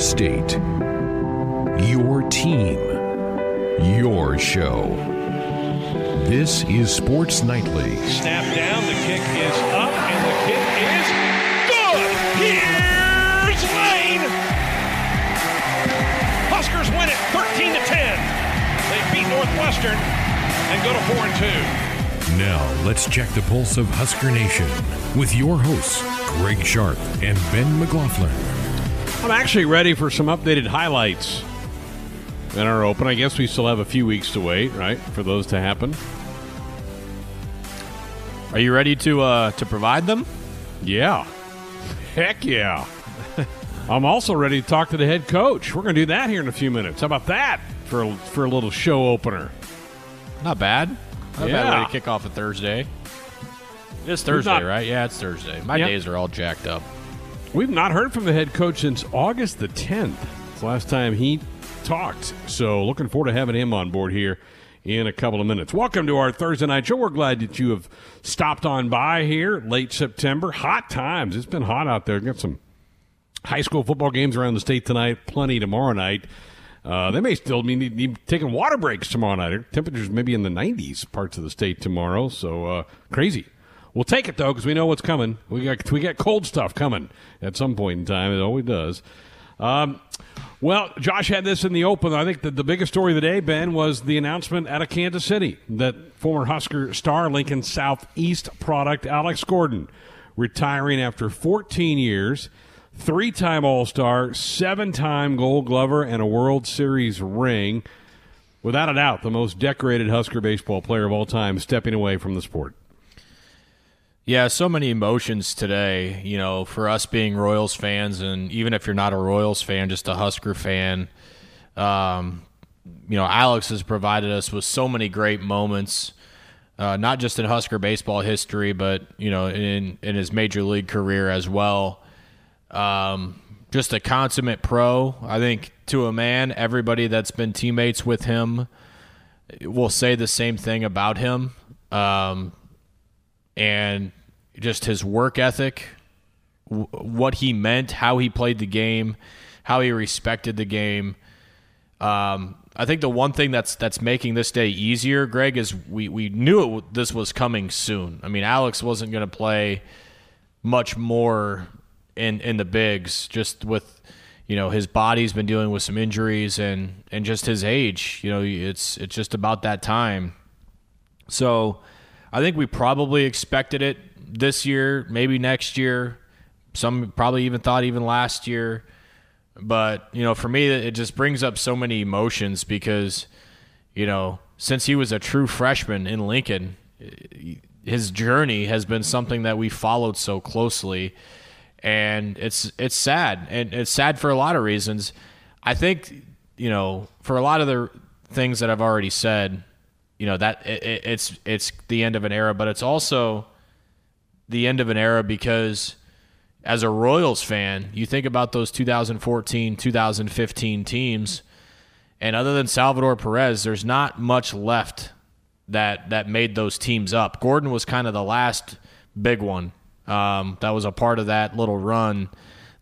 state, your team, your show. This is Sports Nightly. Snap down, the kick is up, and the kick is good. Here's Lane. Huskers win it 13 to 10. They beat Northwestern and go to 4 and 2. Now, let's check the pulse of Husker Nation with your hosts, Greg Sharp and Ben McLaughlin. I'm actually ready for some updated highlights that are open. I guess we still have a few weeks to wait, right, for those to happen. Are you ready to uh, to provide them? Yeah. Heck yeah. I'm also ready to talk to the head coach. We're going to do that here in a few minutes. How about that for a, for a little show opener? Not bad. Not a Yeah. bad way to kick off a Thursday. It's Thursday, not- right? Yeah, it's Thursday. My Yep. days are all jacked up. We've not heard from the head coach since August the 10th. It's the last time he talked. So looking forward to having him on board here in a couple of minutes. Welcome to our Thursday night show. We're glad that you have stopped on by here late September. Hot times. It's been hot out there. Got some high school football games around the state tonight. Plenty tomorrow night. Uh, they may still be need, need taking water breaks tomorrow night. Temperatures maybe in the 90s parts of the state tomorrow. So uh, crazy. We'll take it though because we know what's coming. We got we got cold stuff coming at some point in time. It always does. Um, well, Josh had this in the open. I think that the biggest story of the day, Ben, was the announcement out of Kansas City that former Husker star Lincoln Southeast product Alex Gordon retiring after 14 years, three time All Star, seven time Gold Glover, and a World Series ring. Without a doubt, the most decorated Husker baseball player of all time stepping away from the sport. Yeah, so many emotions today, you know, for us being Royals fans, and even if you're not a Royals fan, just a Husker fan. Um, you know, Alex has provided us with so many great moments, uh, not just in Husker baseball history, but, you know, in, in his major league career as well. Um, just a consummate pro. I think to a man, everybody that's been teammates with him will say the same thing about him. Um, and just his work ethic, w- what he meant, how he played the game, how he respected the game. Um, I think the one thing that's that's making this day easier, Greg, is we we knew it, this was coming soon. I mean, Alex wasn't going to play much more in in the bigs, just with you know his body's been dealing with some injuries and and just his age. You know, it's it's just about that time. So I think we probably expected it this year, maybe next year. Some probably even thought even last year. But, you know, for me, it just brings up so many emotions because, you know, since he was a true freshman in Lincoln, his journey has been something that we followed so closely. And it's it's sad. And it's sad for a lot of reasons. I think, you know, for a lot of the things that I've already said, you know that it, it- it's it's the end of an era, but it's also the end of an era because as a Royals fan, you think about those 2014, 2015 teams, and other than Salvador Perez, there's not much left that that made those teams up. Gordon was kind of the last big one um, that was a part of that little run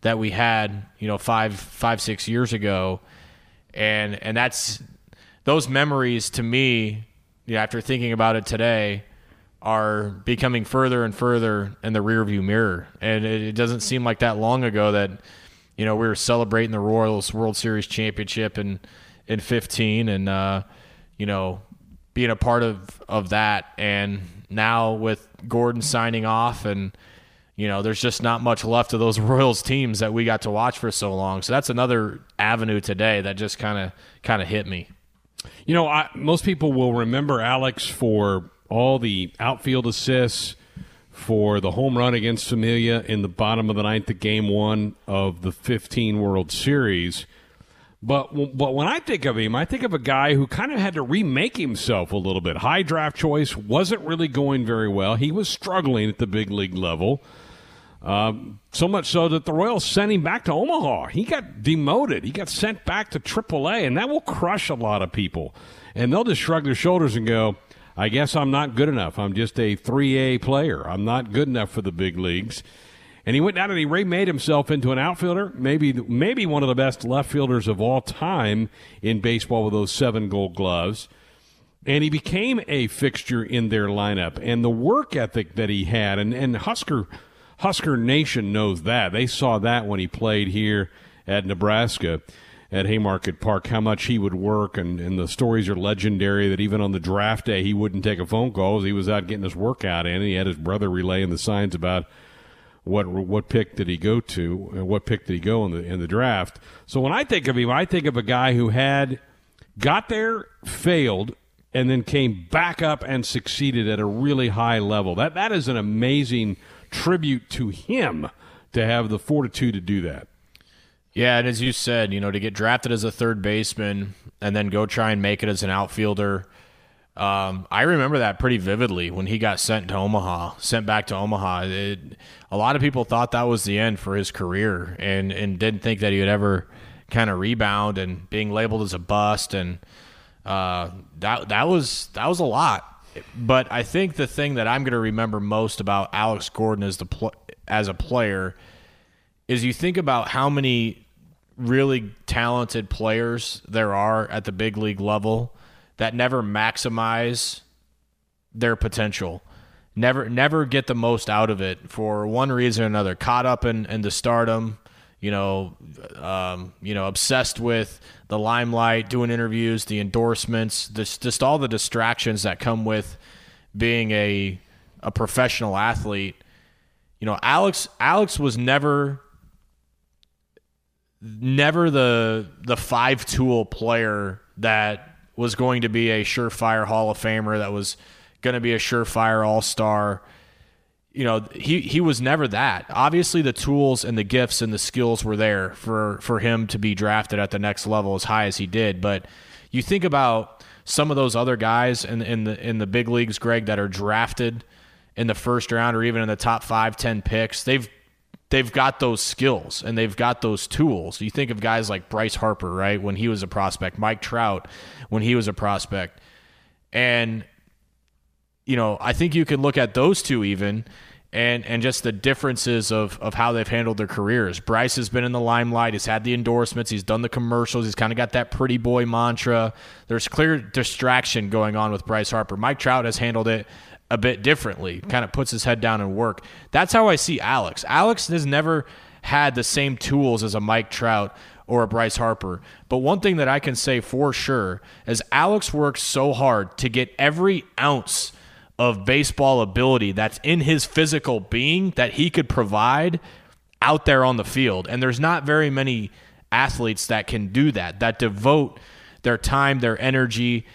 that we had, you know, five five six years ago, and and that's those memories to me, you know, after thinking about it today, are becoming further and further in the rearview mirror. And it, it doesn't seem like that long ago that, you know, we were celebrating the Royals World Series championship in in 15, and uh, you know, being a part of of that. And now with Gordon signing off and you know, there's just not much left of those Royals teams that we got to watch for so long. So that's another avenue today that just kind of kind of hit me. You know, I, most people will remember Alex for all the outfield assists, for the home run against Familia in the bottom of the ninth of Game One of the 15 World Series. But but when I think of him, I think of a guy who kind of had to remake himself a little bit. High draft choice wasn't really going very well. He was struggling at the big league level. Um, so much so that the Royals sent him back to Omaha. He got demoted. He got sent back to AAA, and that will crush a lot of people. And they'll just shrug their shoulders and go, I guess I'm not good enough. I'm just a 3A player. I'm not good enough for the big leagues. and he went down and he remade himself into an outfielder, maybe maybe one of the best left fielders of all time in baseball with those seven Gold Gloves. And he became a fixture in their lineup, and the work ethic that he had, and, and Husker Husker Nation knows that. They saw that when he played here at Nebraska at Haymarket Park, how much he would work, and, and the stories are legendary that even on the draft day he wouldn't take a phone call. He was out getting his workout in, and he had his brother relaying the signs about what what pick did he go to, and what pick did he go in the in the draft. So when I think of him, I think of a guy who had got there, failed, and then came back up and succeeded at a really high level. That that is an amazing tribute to him to have the fortitude to do that. Yeah, and as you said, you know, to get drafted as a third baseman and then go try and make it as an outfielder. Um, I remember that pretty vividly when he got sent to Omaha, sent back to Omaha. It, a lot of people thought that was the end for his career, and and didn't think that he would ever kind of rebound and being labeled as a bust, and uh, that that was that was a lot. But I think the thing that I'm going to remember most about Alex Gordon as the pl- as a player is you think about how many really talented players there are at the big league level that never maximize their potential. Never never get the most out of it for one reason or another. Caught up in, in the stardom you know um, you know obsessed with the limelight doing interviews the endorsements this, just all the distractions that come with being a a professional athlete. You know alex alex was never never the the five tool player that was going to be a surefire Hall of Famer that was going to be a surefire All Star. You know, he he was never that. Obviously, the tools and the gifts and the skills were there for for him to be drafted at the next level as high as he did. But you think about some of those other guys in in the in the big leagues, Greg, that are drafted in the first round or even in the top five, ten picks. They've they've got those skills and they've got those tools. You think of guys like Bryce Harper, right, when he was a prospect, Mike Trout when he was a prospect. And you know, I think you can look at those two even and and just the differences of of how they've handled their careers. Bryce has been in the limelight, he's had the endorsements, he's done the commercials, he's kind of got that pretty boy mantra. There's clear distraction going on with Bryce Harper. Mike Trout has handled it a bit differently, kind of puts his head down and work. That's how I see Alex. Alex has never had the same tools as a Mike Trout or a Bryce Harper. But one thing that I can say for sure is Alex works so hard to get every ounce of baseball ability that's in his physical being that he could provide out there on the field. And there's not very many athletes that can do that, that devote their time, their energy,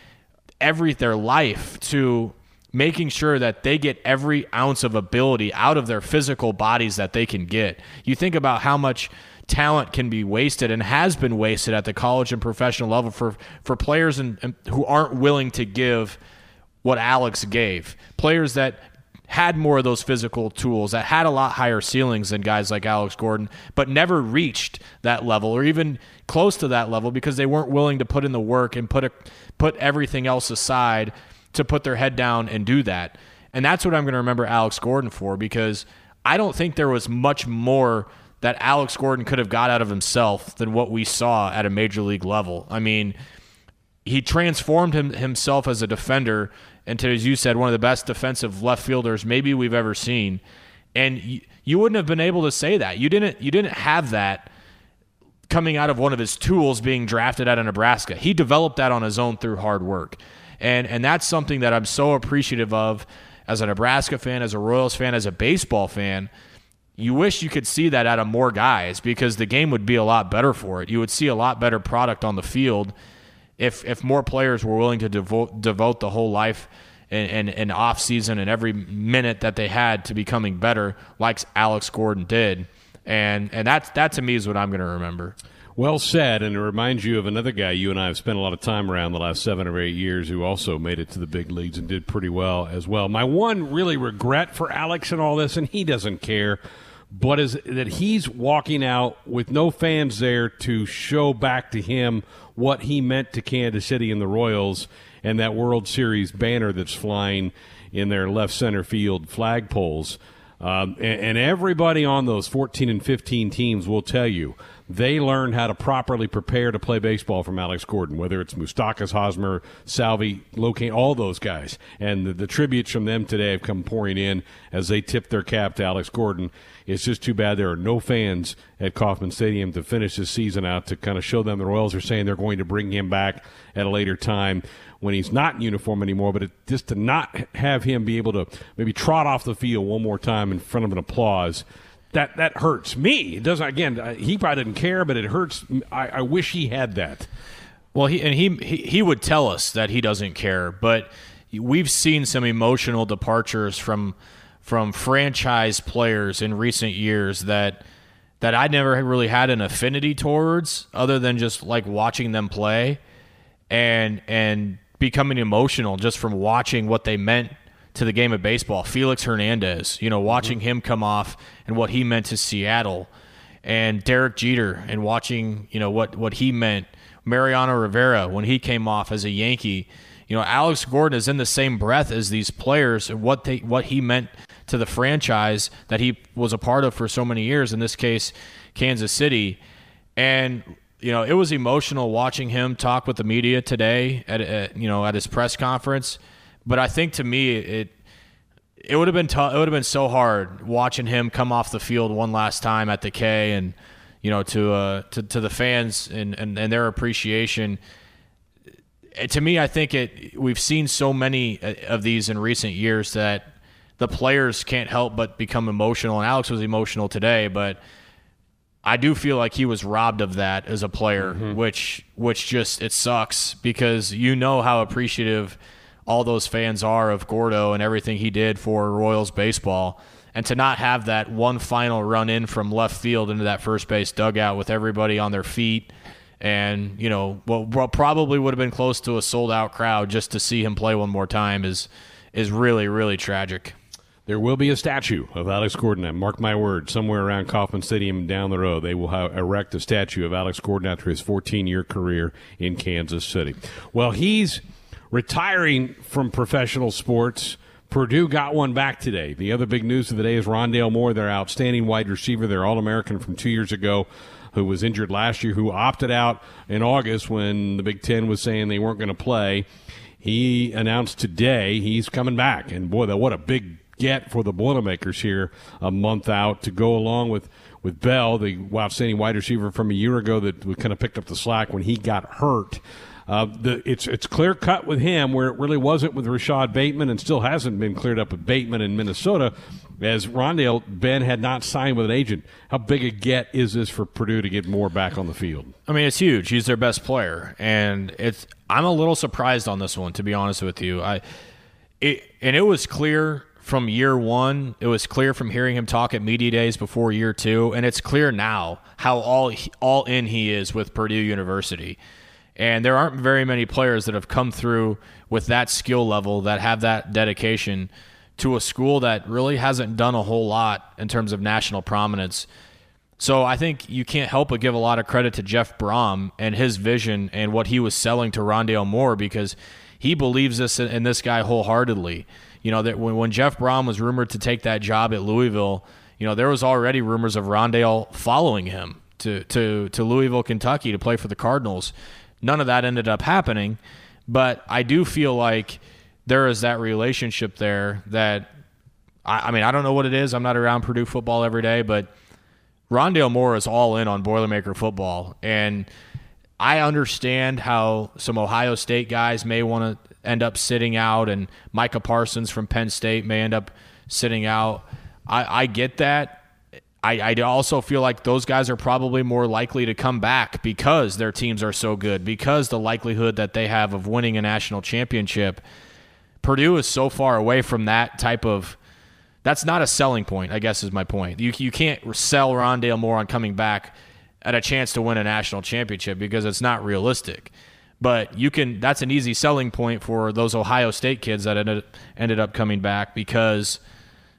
every their life to making sure that they get every ounce of ability out of their physical bodies that they can get. You think about how much talent can be wasted and has been wasted at the college and professional level for for players and, who aren't willing to give what Alex gave. Players that had more of those physical tools, that had a lot higher ceilings than guys like Alex Gordon, but never reached that level or even close to that level because they weren't willing to put in the work and put a, put everything else aside to put their head down and do that. And that's what I'm going to remember Alex Gordon for because I don't think there was much more that Alex Gordon could have got out of himself than what we saw at a major league level. I mean, he transformed him, himself as a defender into, as you said, one of the best defensive left fielders maybe we've ever seen. And you, you wouldn't have been able to say that. You didn't. You didn't have that coming out of one of his tools being drafted out of Nebraska. He developed that on his own through hard work. And and that's something that I'm so appreciative of as a Nebraska fan, as a Royals fan, as a baseball fan. You wish you could see that out of more guys because the game would be a lot better for it. You would see a lot better product on the field if if more players were willing to devote devote the whole life and, and, and off season and every minute that they had to becoming better, like Alex Gordon did. And and that's that to me is what I'm going to remember. Well said, and it reminds you of another guy you and I have spent a lot of time around the last seven or eight years who also made it to the big leagues and did pretty well as well. My one really regret for Alex and all this, and he doesn't care, but is that he's walking out with no fans there to show back to him what he meant to Kansas City and the Royals and that World Series banner that's flying in their left center field flagpoles. Um, and, and everybody on those 14 and 15 teams will tell you they learned how to properly prepare to play baseball from Alex Gordon, whether it's Moustakas, Hosmer, Salvy, LoCain, all those guys. And the, the, tributes from them today have come pouring in as they tip their cap to Alex Gordon. It's just too bad there are no fans at Kauffman Stadium to finish this season out to kind of show them the Royals are saying they're going to bring him back at a later time when he's not in uniform anymore. But it, just to not have him be able to maybe trot off the field one more time in front of an applause that that hurts me. It doesn't. Again, he probably didn't care, but it hurts. I, I wish he had that. Well, he and he, he he would tell us that he doesn't care, but we've seen some emotional departures from from franchise players in recent years that that I never really had an affinity towards, other than just like watching them play, and and becoming emotional just from watching what they meant to the game of baseball. Felix Hernandez, you know, watching mm-hmm. him come off and what he meant to Seattle, and Derek Jeter and watching, you know, what what he meant. Mariano Rivera when he came off as a Yankee. You know, Alex Gordon is in the same breath as these players and what they what he meant to the franchise that he was a part of for so many years. In this case, Kansas City, and you know, it was emotional watching him talk with the media today at, at you know at his press conference but I think to me it it would have been tough. It would have been so hard watching him come off the field one last time at the K, and you know to uh, to, to the fans and, and, and their appreciation. To me, I think it. We've seen so many uh, of these in recent years that the players can't help but become emotional. And Alex was emotional today, but I do feel like he was robbed of that as a player, mm-hmm. which which just it sucks because you know how appreciative all those fans are of Gordo and everything he did for Royals baseball. And to not have that one final run in from left field into that first base dugout with everybody on their feet and, you know, what probably would have been close to a sold out crowd just to see him play one more time is is really, really tragic. There will be a statue of Alex Gordon. Mark my word, somewhere around Kauffman Stadium down the road, they will erect a statue of Alex Gordon after his 14 year career in Kansas City. Well, he's retiring from professional sports. Purdue got one back today. The other big news of the day is Rondale Moore, their outstanding wide receiver, their All American from two years ago, who was injured last year, who opted out in August when the Big Ten was saying they weren't going to play. He announced today he's coming back. And boy, what a big get for the Boilermakers here a month out to go along with, with Bell, the outstanding wide receiver from a year ago that kind of picked up the slack when he got hurt. Uh, the, it's it's clear cut with him where it really wasn't with Rashod Bateman and still hasn't been cleared up with Bateman in Minnesota, as Rondale Ben had not signed with an agent. How big a get is this for Purdue to get Moore back on the field? I mean, it's huge. He's their best player, and it's I'm a little surprised on this one to be honest with you. I it and it was clear from year one. It was clear from hearing him talk at media days before year two, and it's clear now how all all in he is with Purdue University. And there aren't very many players that have come through with that skill level that have that dedication to a school that really hasn't done a whole lot in terms of national prominence. So I think you can't help but give a lot of credit to Jeff Brohm and his vision and what he was selling to Rondale Moore because he believes this in this guy wholeheartedly. You know that when, when Jeff Brohm was rumored to take that job at Louisville, you know there was already rumors of Rondale following him to to to Louisville, Kentucky, to play for the Cardinals. None of that ended up happening, but I do feel like there is that relationship there that I, I mean I don't know what it is. I'm not around Purdue football every day, but Rondale Moore is all in on Boilermaker football, and I understand how some Ohio State guys may want to end up sitting out, and Micah Parsons from Penn State may end up sitting out. I, I get that, I, I also feel like those guys are probably more likely to come back because their teams are so good, because the likelihood that they have of winning a national championship. Purdue is so far away from that type of. That's not a selling point, I guess, is my point. You, you can't sell Rondale Moore on coming back at a chance to win a national championship because it's not realistic. But you can. That's an easy selling point for those Ohio State kids that ended, ended up coming back because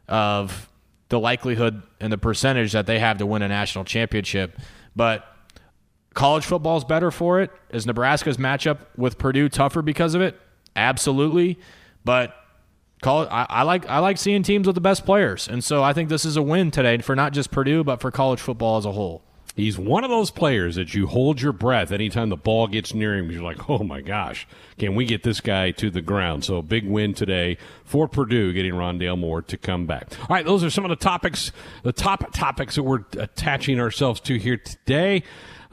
of the likelihood and the percentage that they have to win a national championship. But college football is better for it. Is Nebraska's matchup with Purdue tougher because of it? Absolutely. But it, I, I, like I like seeing teams with the best players, and so I think this is a win today for not just Purdue but for college football as a whole. He's one of those players that you hold your breath anytime the ball gets near him. You're like, oh my gosh, can we get this guy to the ground? So a big win today for Purdue, getting Rondale Moore to come back. All right, those are some of the topics, the top topics that we're attaching ourselves to here today.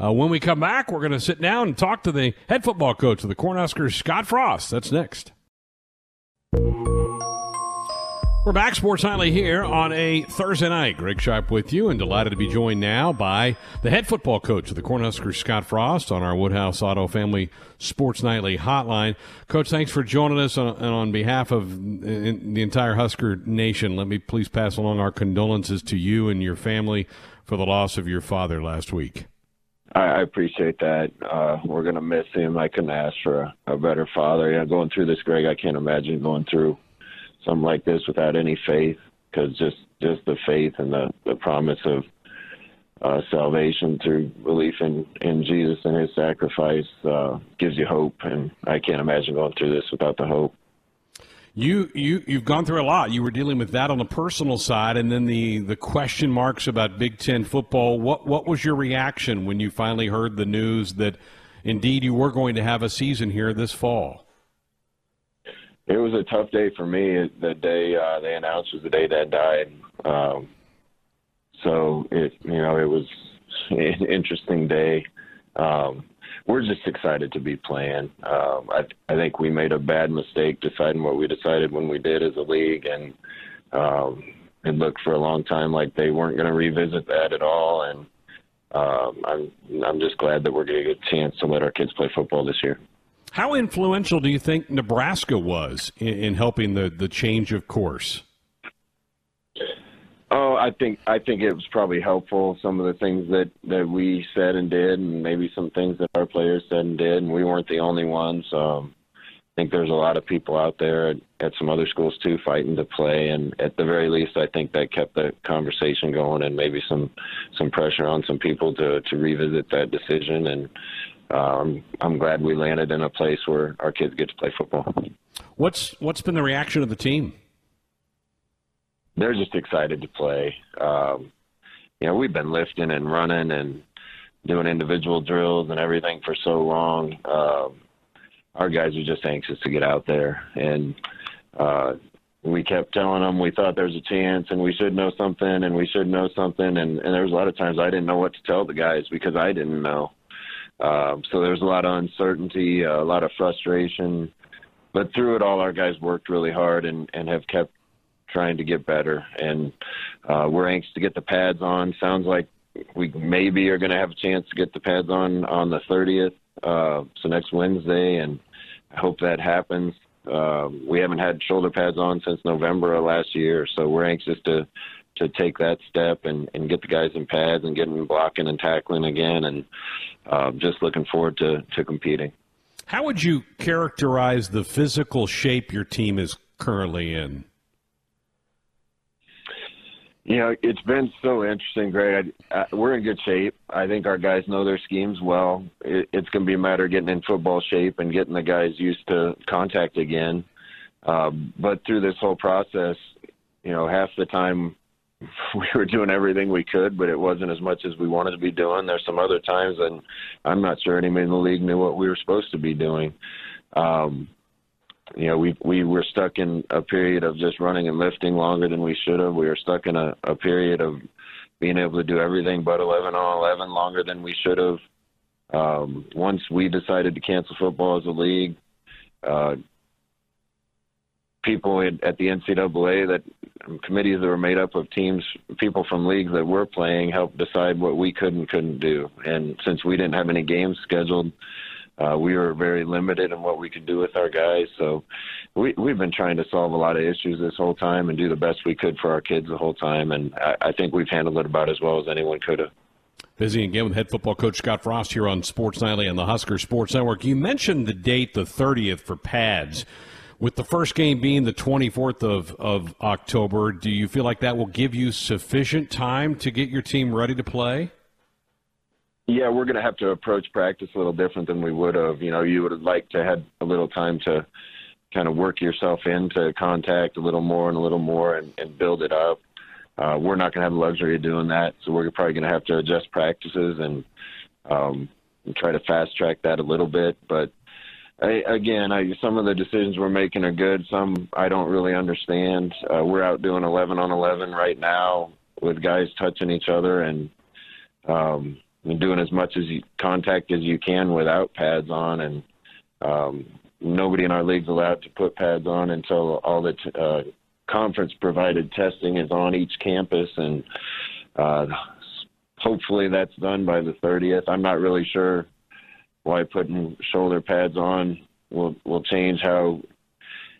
Uh, when we come back, we're going to sit down and talk to the head football coach of the Cornhuskers, Scott Frost. That's next. We're back, Sports Nightly here on a Thursday night. Greg Sharp with you, and delighted to be joined now by the head football coach of the Cornhuskers, Scott Frost, on our Woodhouse Auto Family Sports Nightly hotline. Coach, thanks for joining us, on, and on behalf of the entire Husker Nation, let me please pass along our condolences to you and your family for the loss of your father last week. I appreciate that. Uh, we're going to miss him. I couldn't ask for a, a better father. Yeah, going through this, Greg, I can't imagine going through something like this without any faith, because just just the faith and the the promise of uh, salvation through belief in in Jesus and His sacrifice uh, gives you hope, and I can't imagine going through this without the hope. You you you've gone through a lot. You were dealing with that on the personal side, and then the the question marks about Big Ten football. What what was your reaction when you finally heard the news that indeed you were going to have a season here this fall? It was a tough day for me. The day uh, they announced was the day Dad died. Um, so it, you know, it was an interesting day. Um, we're just excited to be playing. Um, I, I think we made a bad mistake deciding what we decided when we did as a league, and um, it looked for a long time like they weren't going to revisit that at all. And um, I'm I'm just glad that we're going to get a chance to let our kids play football this year. How influential do you think Nebraska was in, in helping the, the change of course? Oh, I think I think it was probably helpful. Some of the things that that we said and did, and maybe some things that our players said and did, and we weren't the only ones. Um, I think there's a lot of people out there at, at some other schools too fighting to play, and at the very least, I think that kept the conversation going, and maybe some some pressure on some people to to revisit that decision. And um, I'm glad we landed in a place where our kids get to play football. What's what's been the reaction of the team? They're just excited to play. Um, you know, we've been lifting and running and doing individual drills and everything for so long. Um, our guys are just anxious to get out there, and uh, we kept telling them we thought there was a chance and we should know something and we should know something. And, and there was a lot of times I didn't know what to tell the guys because I didn't know. Um, so there's a lot of uncertainty, a lot of frustration. But through it all, our guys worked really hard and, and have kept trying to get better. And uh, we're anxious to get the pads on. Sounds like we maybe are going to have a chance to get the pads on on the 30th, uh, so next Wednesday, and I hope that happens. Uh, we haven't had shoulder pads on since November of last year, so we're anxious to to take that step and, and get the guys in pads and get them blocking and tackling again. And uh, just looking forward to, to competing. How would you characterize the physical shape your team is currently in? You know, it's been so interesting, Greg. I, I, we're in good shape. I think our guys know their schemes well. It, it's going to be a matter of getting in football shape and getting the guys used to contact again. Uh, but through this whole process, you know, half the time we were doing everything we could, but it wasn't as much as we wanted to be doing. There's some other times, and I'm not sure anyone in the league knew what we were supposed to be doing. Um, you know, we we were stuck in a period of just running and lifting longer than we should have. We were stuck in a, a period of being able to do everything but 11 on 11 longer than we should have. Um, once we decided to cancel football as a league, uh, people at the NCAA that committees that were made up of teams, people from leagues that were playing, helped decide what we could and couldn't do. And since we didn't have any games scheduled, uh, we were very limited in what we could do with our guys. So we, we've been trying to solve a lot of issues this whole time and do the best we could for our kids the whole time. And I, I think we've handled it about as well as anyone could have. Busy again with head football coach Scott Frost here on Sports Nightly and the Husker Sports Network. You mentioned the date, the 30th, for pads. With the first game being the 24th of, of October, do you feel like that will give you sufficient time to get your team ready to play? Yeah, we're going to have to approach practice a little different than we would have. You know, you would have liked to had a little time to kind of work yourself into contact a little more and a little more and, and build it up. Uh, we're not going to have the luxury of doing that, so we're probably going to have to adjust practices and, um, and try to fast track that a little bit. But I, again, I, some of the decisions we're making are good. Some I don't really understand. Uh, we're out doing 11 on 11 right now with guys touching each other and um, and doing as much as you, contact as you can without pads on, and um, nobody in our league's allowed to put pads on until all the t- uh, conference provided testing is on each campus, and uh, hopefully that's done by the 30th. I'm not really sure why putting shoulder pads on will will change how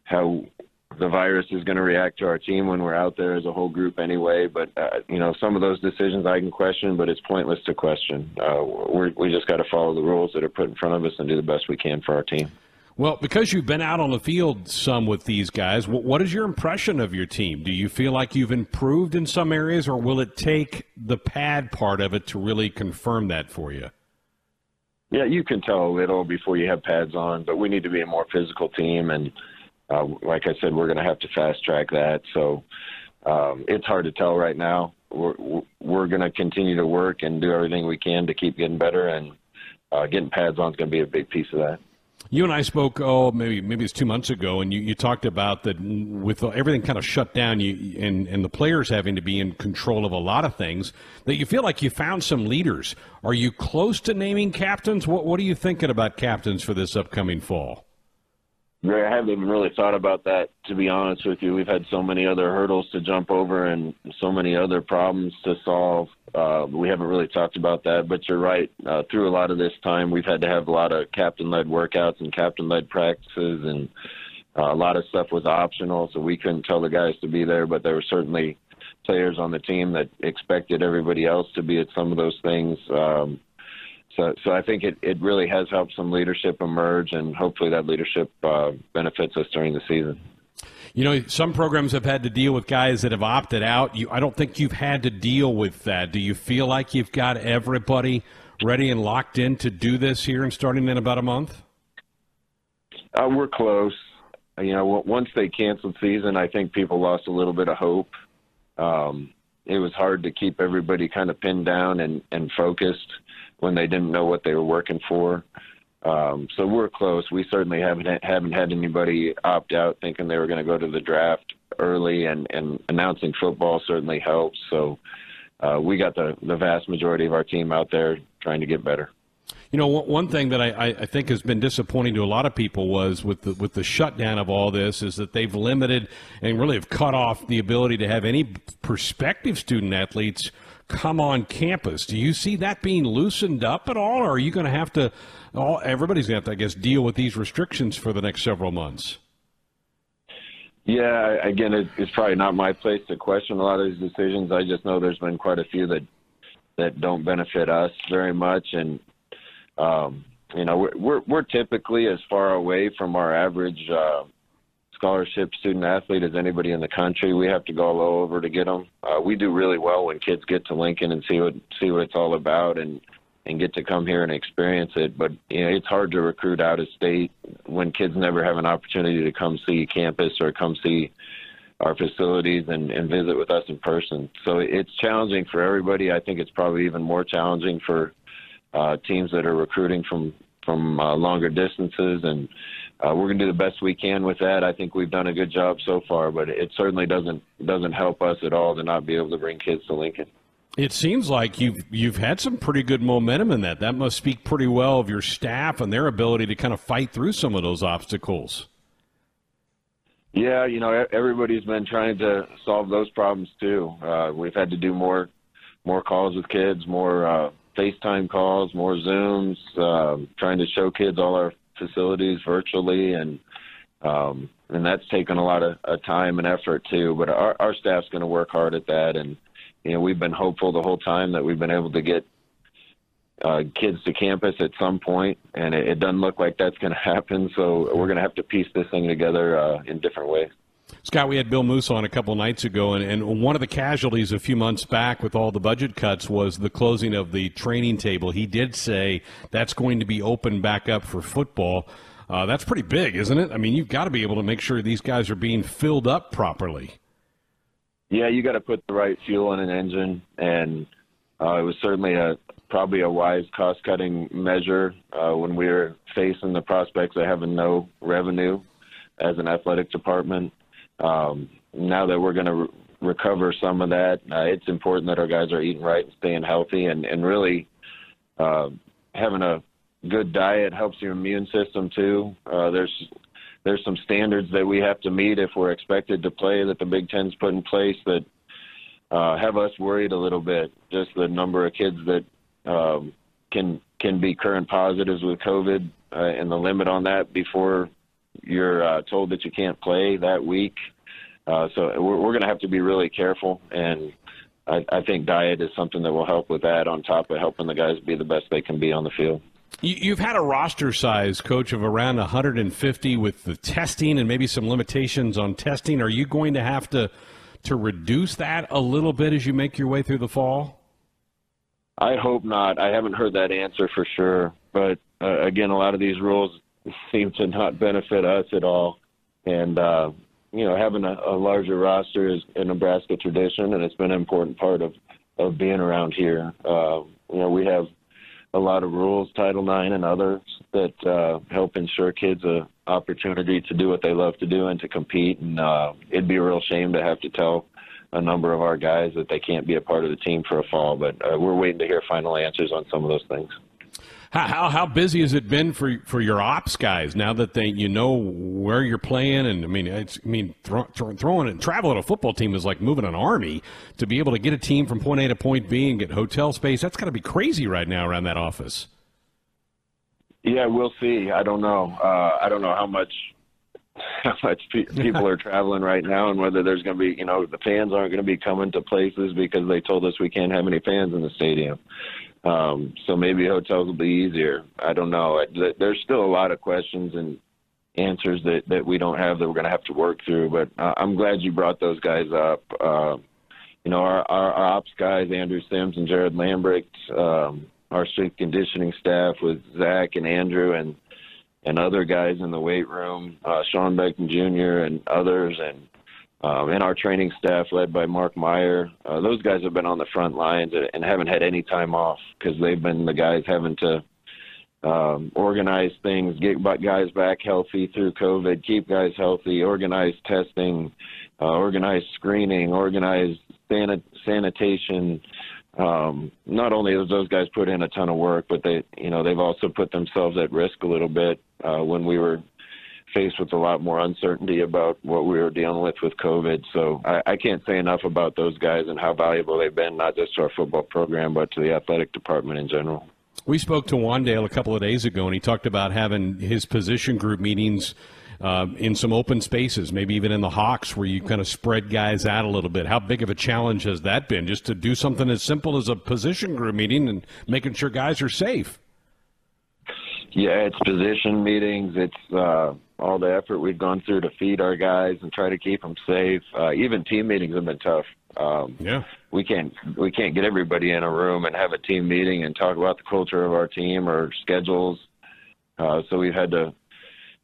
how the virus is going to react to our team when we're out there as a whole group anyway. But uh, you know, some of those decisions I can question, but it's pointless to question. Uh, we we just got to follow the rules that are put in front of us and do the best we can for our team. Well, because you've been out on the field some with these guys, what is your impression of your team? Do you feel like you've improved in some areas, or will it take the pad part of it to really confirm that for you? Yeah, you can tell a little before you have pads on, but we need to be a more physical team and uh, like I said, we're going to have to fast track that. So um, it's hard to tell right now. We're we're going to continue to work and do everything we can to keep getting better, and uh, getting pads on is going to be a big piece of that. You and I spoke, oh, maybe maybe it's two months ago, and you, you talked about that with everything kind of shut down, you and and the players having to be in control of a lot of things. That you feel like you found some leaders. Are you close to naming captains? What what are you thinking about captains for this upcoming fall? I haven't even really thought about that, to be honest with you. We've had so many other hurdles to jump over and so many other problems to solve. Uh, we haven't really talked about that, but you're right. Uh, through a lot of this time, we've had to have a lot of captain led workouts and captain led practices, and uh, a lot of stuff was optional, so we couldn't tell the guys to be there, but there were certainly players on the team that expected everybody else to be at some of those things. Um, so, so I think it, it really has helped some leadership emerge, and hopefully that leadership uh, benefits us during the season. You know, some programs have had to deal with guys that have opted out. You, I don't think you've had to deal with that. Do you feel like you've got everybody ready and locked in to do this here and starting in about a month? Uh, we're close. You know, once they canceled season, I think people lost a little bit of hope. Um, it was hard to keep everybody kind of pinned down and, and focused when they didn't know what they were working for. Um, so we're close. We certainly haven't haven't had anybody opt out thinking they were going to go to the draft early, and, and announcing football certainly helps. So uh, we got the the vast majority of our team out there trying to get better. You know, one thing that I, I think has been disappointing to a lot of people was with the, with the shutdown of all this is that they've limited and really have cut off the ability to have any prospective student athletes come on campus. Do you see that being loosened up at all, or are you going to have to? All everybody's going to have to, I guess, deal with these restrictions for the next several months. Yeah, again, it's probably not my place to question a lot of these decisions. I just know there's been quite a few that that don't benefit us very much, and um, you know, we're, we're we're typically as far away from our average uh, scholarship student athlete as anybody in the country. We have to go all over to get them. Uh, we do really well when kids get to Lincoln and see what see what it's all about and and get to come here and experience it. But you know, it's hard to recruit out of state when kids never have an opportunity to come see campus or come see our facilities and, and visit with us in person. So it's challenging for everybody. I think it's probably even more challenging for uh, teams that are recruiting from from uh, longer distances and uh, we're going to do the best we can with that. I think we've done a good job so far, but it certainly doesn't doesn't help us at all to not be able to bring kids to Lincoln. It seems like you've you've had some pretty good momentum in that. That must speak pretty well of your staff and their ability to kind of fight through some of those obstacles. Yeah, you know, everybody's been trying to solve those problems too. Uh, we've had to do more more calls with kids, more uh, FaceTime calls, more Zooms, uh, trying to show kids all our facilities virtually, and um, and that's taken a lot of, of time and effort too. But our, our staff's going to work hard at that, and you know we've been hopeful the whole time that we've been able to get uh, kids to campus at some point, and it, it doesn't look like that's going to happen. So we're going to have to piece this thing together uh, in different ways. Scott, we had Bill Moos on a couple nights ago, and, and one of the casualties a few months back with all the budget cuts was the closing of the training table. He did say that's going to be open back up for football. Uh, that's pretty big, isn't it? I mean, you've got to be able to make sure these guys are being filled up properly. Yeah, you got to put the right fuel in an engine, and uh, it was certainly a probably a wise cost-cutting measure uh, when we were facing the prospects of having no revenue as an athletic department. Um, now that we're going to re- recover some of that, uh, it's important that our guys are eating right and staying healthy, and and really uh, having a good diet helps your immune system too. Uh, there's there's some standards that we have to meet if we're expected to play that the Big Ten's put in place that uh, have us worried a little bit. Just the number of kids that um, can can be current positives with COVID uh, and the limit on that before you're uh, told that you can't play that week. Uh, so we're, we're going to have to be really careful, and I, I think diet is something that will help with that. On top of helping the guys be the best they can be on the field. You've had a roster size, coach, of around 150 with the testing and maybe some limitations on testing. Are you going to have to to reduce that a little bit as you make your way through the fall? I hope not. I haven't heard that answer for sure. But uh, again, a lot of these rules seem to not benefit us at all. And, uh, you know, having a, a larger roster is a Nebraska tradition, and it's been an important part of, of being around here. Uh, you know, we have a lot of rules, Title IX and others, that uh, help ensure kids a opportunity to do what they love to do and to compete. And uh, it'd be a real shame to have to tell a number of our guys that they can't be a part of the team for a fall. But uh, we're waiting to hear final answers on some of those things. How, how, busy has it been for for your ops guys now that they you know where you're playing and I mean it's I mean throw, throw, throwing and traveling a football team is like moving an army to be able to get a team from point A to point B and get hotel space that's got to be crazy right now around that office. Yeah, we'll see. I don't know. Uh, I don't know how much how much pe- people are traveling right now, and whether there's going to be, you know, the fans aren't going to be coming to places because they told us we can't have any fans in the stadium. Um, so maybe hotels will be easier. I don't know. There's still a lot of questions and answers that that we don't have that we're going to have to work through. But uh, I'm glad you brought those guys up. Uh, you know, our, our, our ops guys, Andrew Sims and Jared Lambrecht, um, our strength conditioning staff with Zach and Andrew and and other guys in the weight room, uh, Sean Beckton Jr. and others, and um, and our training staff led by Mark Meyer. Uh, those guys have been on the front lines and haven't had any time off because they've been the guys having to um, organize things, get guys back healthy through COVID, keep guys healthy, organize testing, uh, organize screening, organize sanit- sanitation. Um, not only have those guys put in a ton of work, but they, you know, they've also put themselves at risk a little bit uh, when we were faced with a lot more uncertainty about what we were dealing with with COVID. So I, I can't say enough about those guys and how valuable they've been, not just to our football program, but to the athletic department in general. We spoke to Wan'Dale a couple of days ago, and he talked about having his position group meetings uh, in some open spaces, maybe even in the Hawks, where you kind of spread guys out a little bit. How big of a challenge has that been, just to do something as simple as a position group meeting and making sure guys are safe? Yeah, it's position meetings. It's uh, all the effort we've gone through to feed our guys and try to keep them safe. Uh, even team meetings have been tough. Um, yeah, we can't we can't get everybody in a room and have a team meeting and talk about the culture of our team or schedules. Uh, so we've had to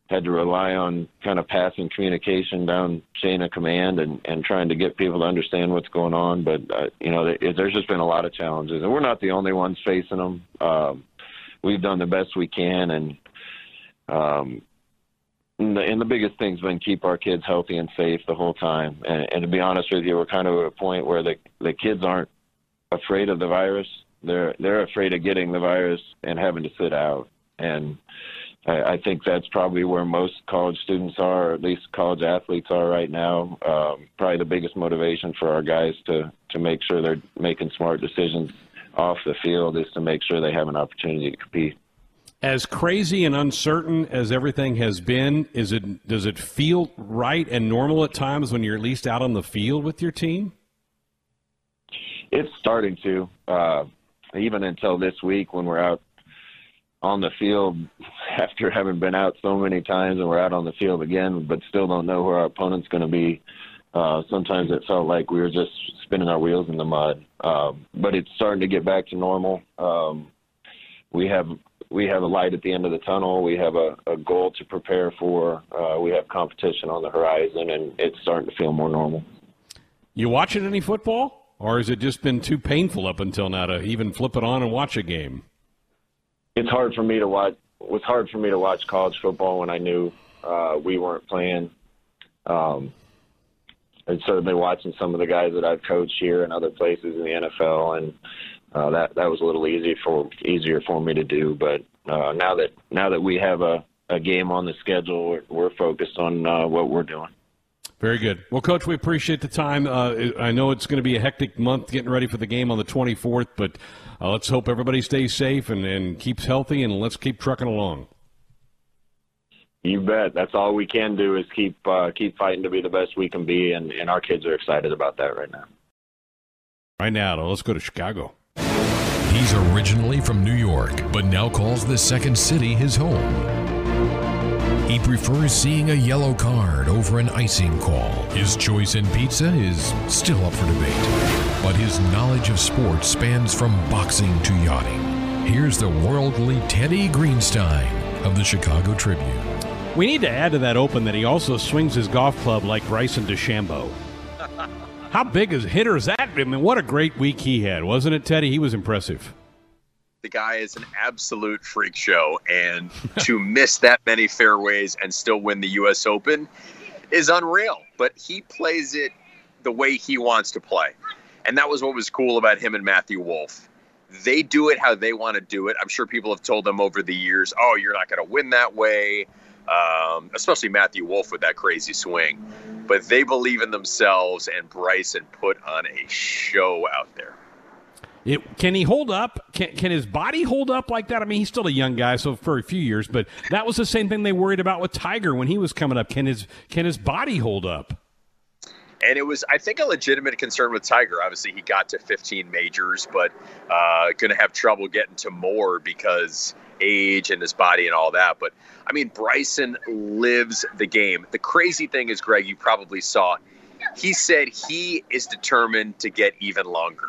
had to rely on kind of passing communication down chain of command and and trying to get people to understand what's going on. But uh, you know, there's just been a lot of challenges, and we're not the only ones facing them. Um, we've done the best we can, and um, and the, and the biggest thing's been keep our kids healthy and safe the whole time. And, and to be honest with you, we're kind of at a point where the the kids aren't afraid of the virus. They're they're afraid of getting the virus and having to sit out. And I, I think that's probably where most college students are, or at least college athletes are right now. Um, probably the biggest motivation for our guys to to make sure they're making smart decisions off the field is to make sure they have an opportunity to compete as crazy and uncertain as everything has been, is it does it feel right and normal at times when you're at least out on the field with your team? It's starting to. Uh, even until this week when we're out on the field after having been out so many times and we're out on the field again, but still don't know who our opponent's going to be. Uh, sometimes it felt like we were just spinning our wheels in the mud. Uh, but it's starting to get back to normal. Um, we have we have a light at the end of the tunnel. We have a, a goal to prepare for. Uh, we have competition on the horizon, and it's starting to feel more normal. You watching any football, or has it just been too painful up until now to even flip it on and watch a game? It's hard for me to watch. It was hard for me to watch college football when I knew uh, we weren't playing. Um, and certainly watching some of the guys that I've coached here and other places in the NFL, and uh, that that was a little easy for easier for me to do. But uh, now that now that we have a, a game on the schedule, we're, we're focused on uh, what we're doing. Very good. Well, Coach, we appreciate the time. Uh, I know it's going to be a hectic month getting ready for the game on the 24th, but uh, let's hope everybody stays safe and, and keeps healthy, and let's keep trucking along. You bet. That's all we can do is keep uh, keep fighting to be the best we can be, and, and our kids are excited about that right now. Right now, let's go to Chicago. He's originally from New York, but now calls the second city his home. He prefers seeing a yellow card over an icing call. His choice in pizza is still up for debate, but his knowledge of sports spans from boxing to yachting. Here's the worldly Teddy Greenstein of the Chicago Tribune. We need to add to that open that he also swings his golf club like Bryson DeChambeau. How big is hitter is that? I mean, what a great week he had, wasn't it, Teddy? He was impressive. The guy is an absolute freak show, and to miss that many fairways and still win the U.S. Open is unreal. But he plays it the way he wants to play, and that was what was cool about him and Matthew Wolff. They do it how they want to do it. I'm sure people have told them over the years, "Oh, you're not going to win that way." um, especially Matthew Wolff with that crazy swing. But they believe in themselves, and Bryson put on a show out there. It, can he hold up? Can, can his body hold up like that? I mean, he's still a young guy, so for a few years. But that was the same thing they worried about with Tiger when he was coming up. Can his can his body hold up? And it was, I think, a legitimate concern with Tiger. Obviously, he got to 15 majors, but uh, going to have trouble getting to more because age and his body and all that. But I mean, Bryson lives the game. The crazy thing is, Greg, you probably saw, he said he is determined to get even longer.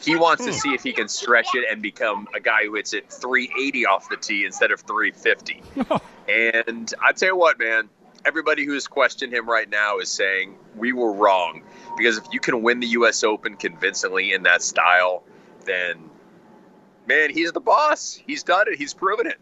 He wants to hmm. see if he can stretch it and become a guy who hits it 380 off the tee instead of 350. and I tell you what, man, everybody who's questioned him right now is saying we were wrong because if you can win the U.S. Open convincingly in that style, then man, he's the boss. He's done it. He's proven it.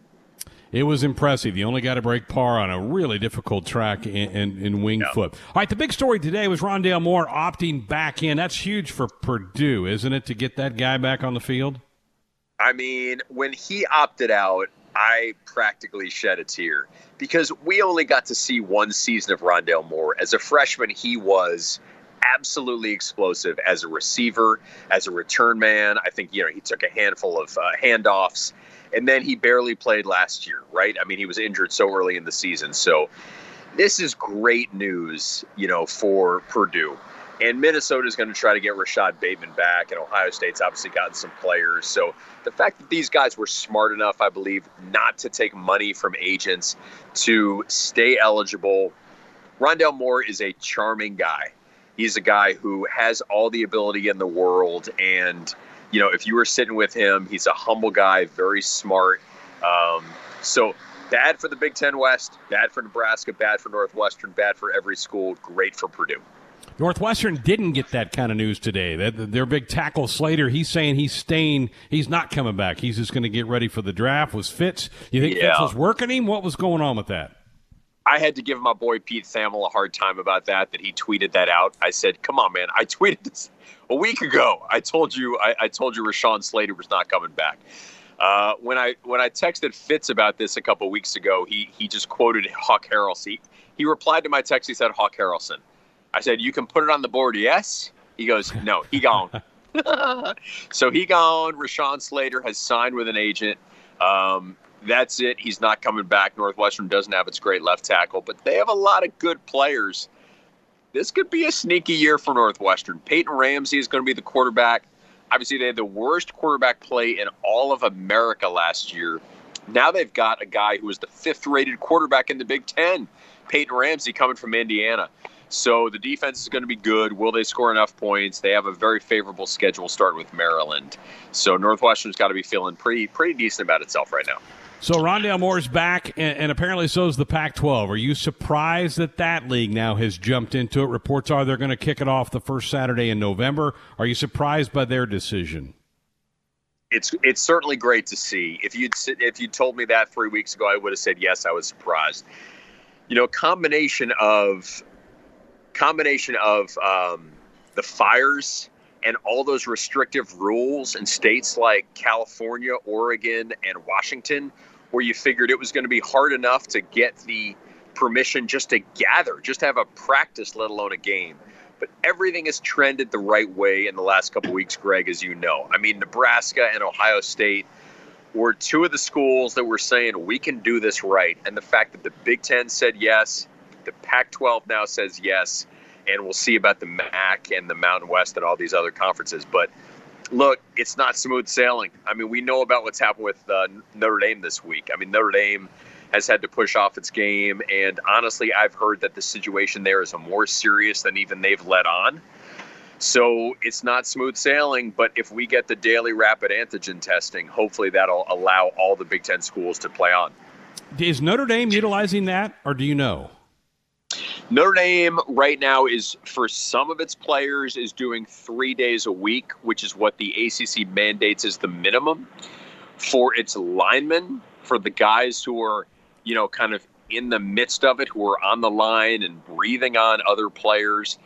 It was impressive. You only got to break par on a really difficult track in, in, in Winged yeah. Foot. All right, the big story today was Rondale Moore opting back in. That's huge for Purdue, isn't it, to get that guy back on the field? I mean, when he opted out, I practically shed a tear because we only got to see one season of Rondale Moore. As a freshman, he was absolutely explosive as a receiver, as a return man. I think you know he took a handful of uh, handoffs, and then he barely played last year. Right? I mean, he was injured so early in the season. So this is great news, you know, for Purdue. And Minnesota is going to try to get Rashod Bateman back, and Ohio State's obviously gotten some players. So the fact that these guys were smart enough, I believe, not to take money from agents to stay eligible. Rondale Moore is a charming guy. He's a guy who has all the ability in the world. And, you know, if you were sitting with him, he's a humble guy, very smart. Um, so bad for the Big Ten West, bad for Nebraska, bad for Northwestern, bad for every school, great for Purdue. Northwestern didn't get that kind of news today. Their big tackle Slater, he's saying he's staying. He's not coming back. He's just going to get ready for the draft. Was Fitz? You think yeah. Fitz was working him? What was going on with that? I had to give my boy Pete Thamel a hard time about that. That he tweeted that out. I said, "Come on, man! I tweeted this a week ago. I told you. I, I told you Rashawn Slater was not coming back." Uh, when I when I texted Fitz about this a couple weeks ago, he he just quoted Hawk Harrelson. He, he replied to my text. He said Hawk Harrelson. I said, "You can put it on the board." Yes. He goes, "No, he gone." so he gone. Rashawn Slater has signed with an agent. Um, that's it. He's not coming back. Northwestern doesn't have its great left tackle, but they have a lot of good players. This could be a sneaky year for Northwestern. Peyton Ramsey is going to be the quarterback. Obviously, they had the worst quarterback play in all of America last year. Now they've got a guy who is the fifth rated quarterback in the Big Ten, Peyton Ramsey, coming from Indiana. So the defense is going to be good. Will they score enough points? They have a very favorable schedule starting with Maryland. So Northwestern's got to be feeling pretty pretty decent about itself right now. So Rondale Moore's back, and, and apparently so is the Pac-12. Are you surprised that that league now has jumped into it? Reports are they're going to kick it off the first Saturday in November. Are you surprised by their decision? It's it's certainly great to see. If you'd if you told me that three weeks ago, I would have said yes. I was surprised. You know, combination of combination of um, the fires and all those restrictive rules in states like California, Oregon, and Washington, where you figured it was going to be hard enough to get the permission just to gather, just have a practice, let alone a game. But everything has trended the right way in the last couple weeks, Greg, as you know. I mean, Nebraska and Ohio State were two of the schools that were saying we can do this right. And the fact that the Big Ten said yes, the Pac 12 now says yes and we'll see about the MAC and the Mountain West and all these other conferences. But look, it's not smooth sailing. I mean, we know about what's happened with uh, Notre Dame this week. I mean, Notre Dame has had to push off its game, and honestly, I've heard that the situation there is more serious than even they've let on. So it's not smooth sailing, but if we get the daily rapid antigen testing, hopefully that'll allow all the Big Ten schools to play on. Is Notre Dame utilizing that, or do you know? Notre Dame right now is for some of its players is doing three days a week, which is what the ACC mandates is the minimum. For its linemen, for the guys who are, you know, kind of in the midst of it, who are on the line and breathing on other players,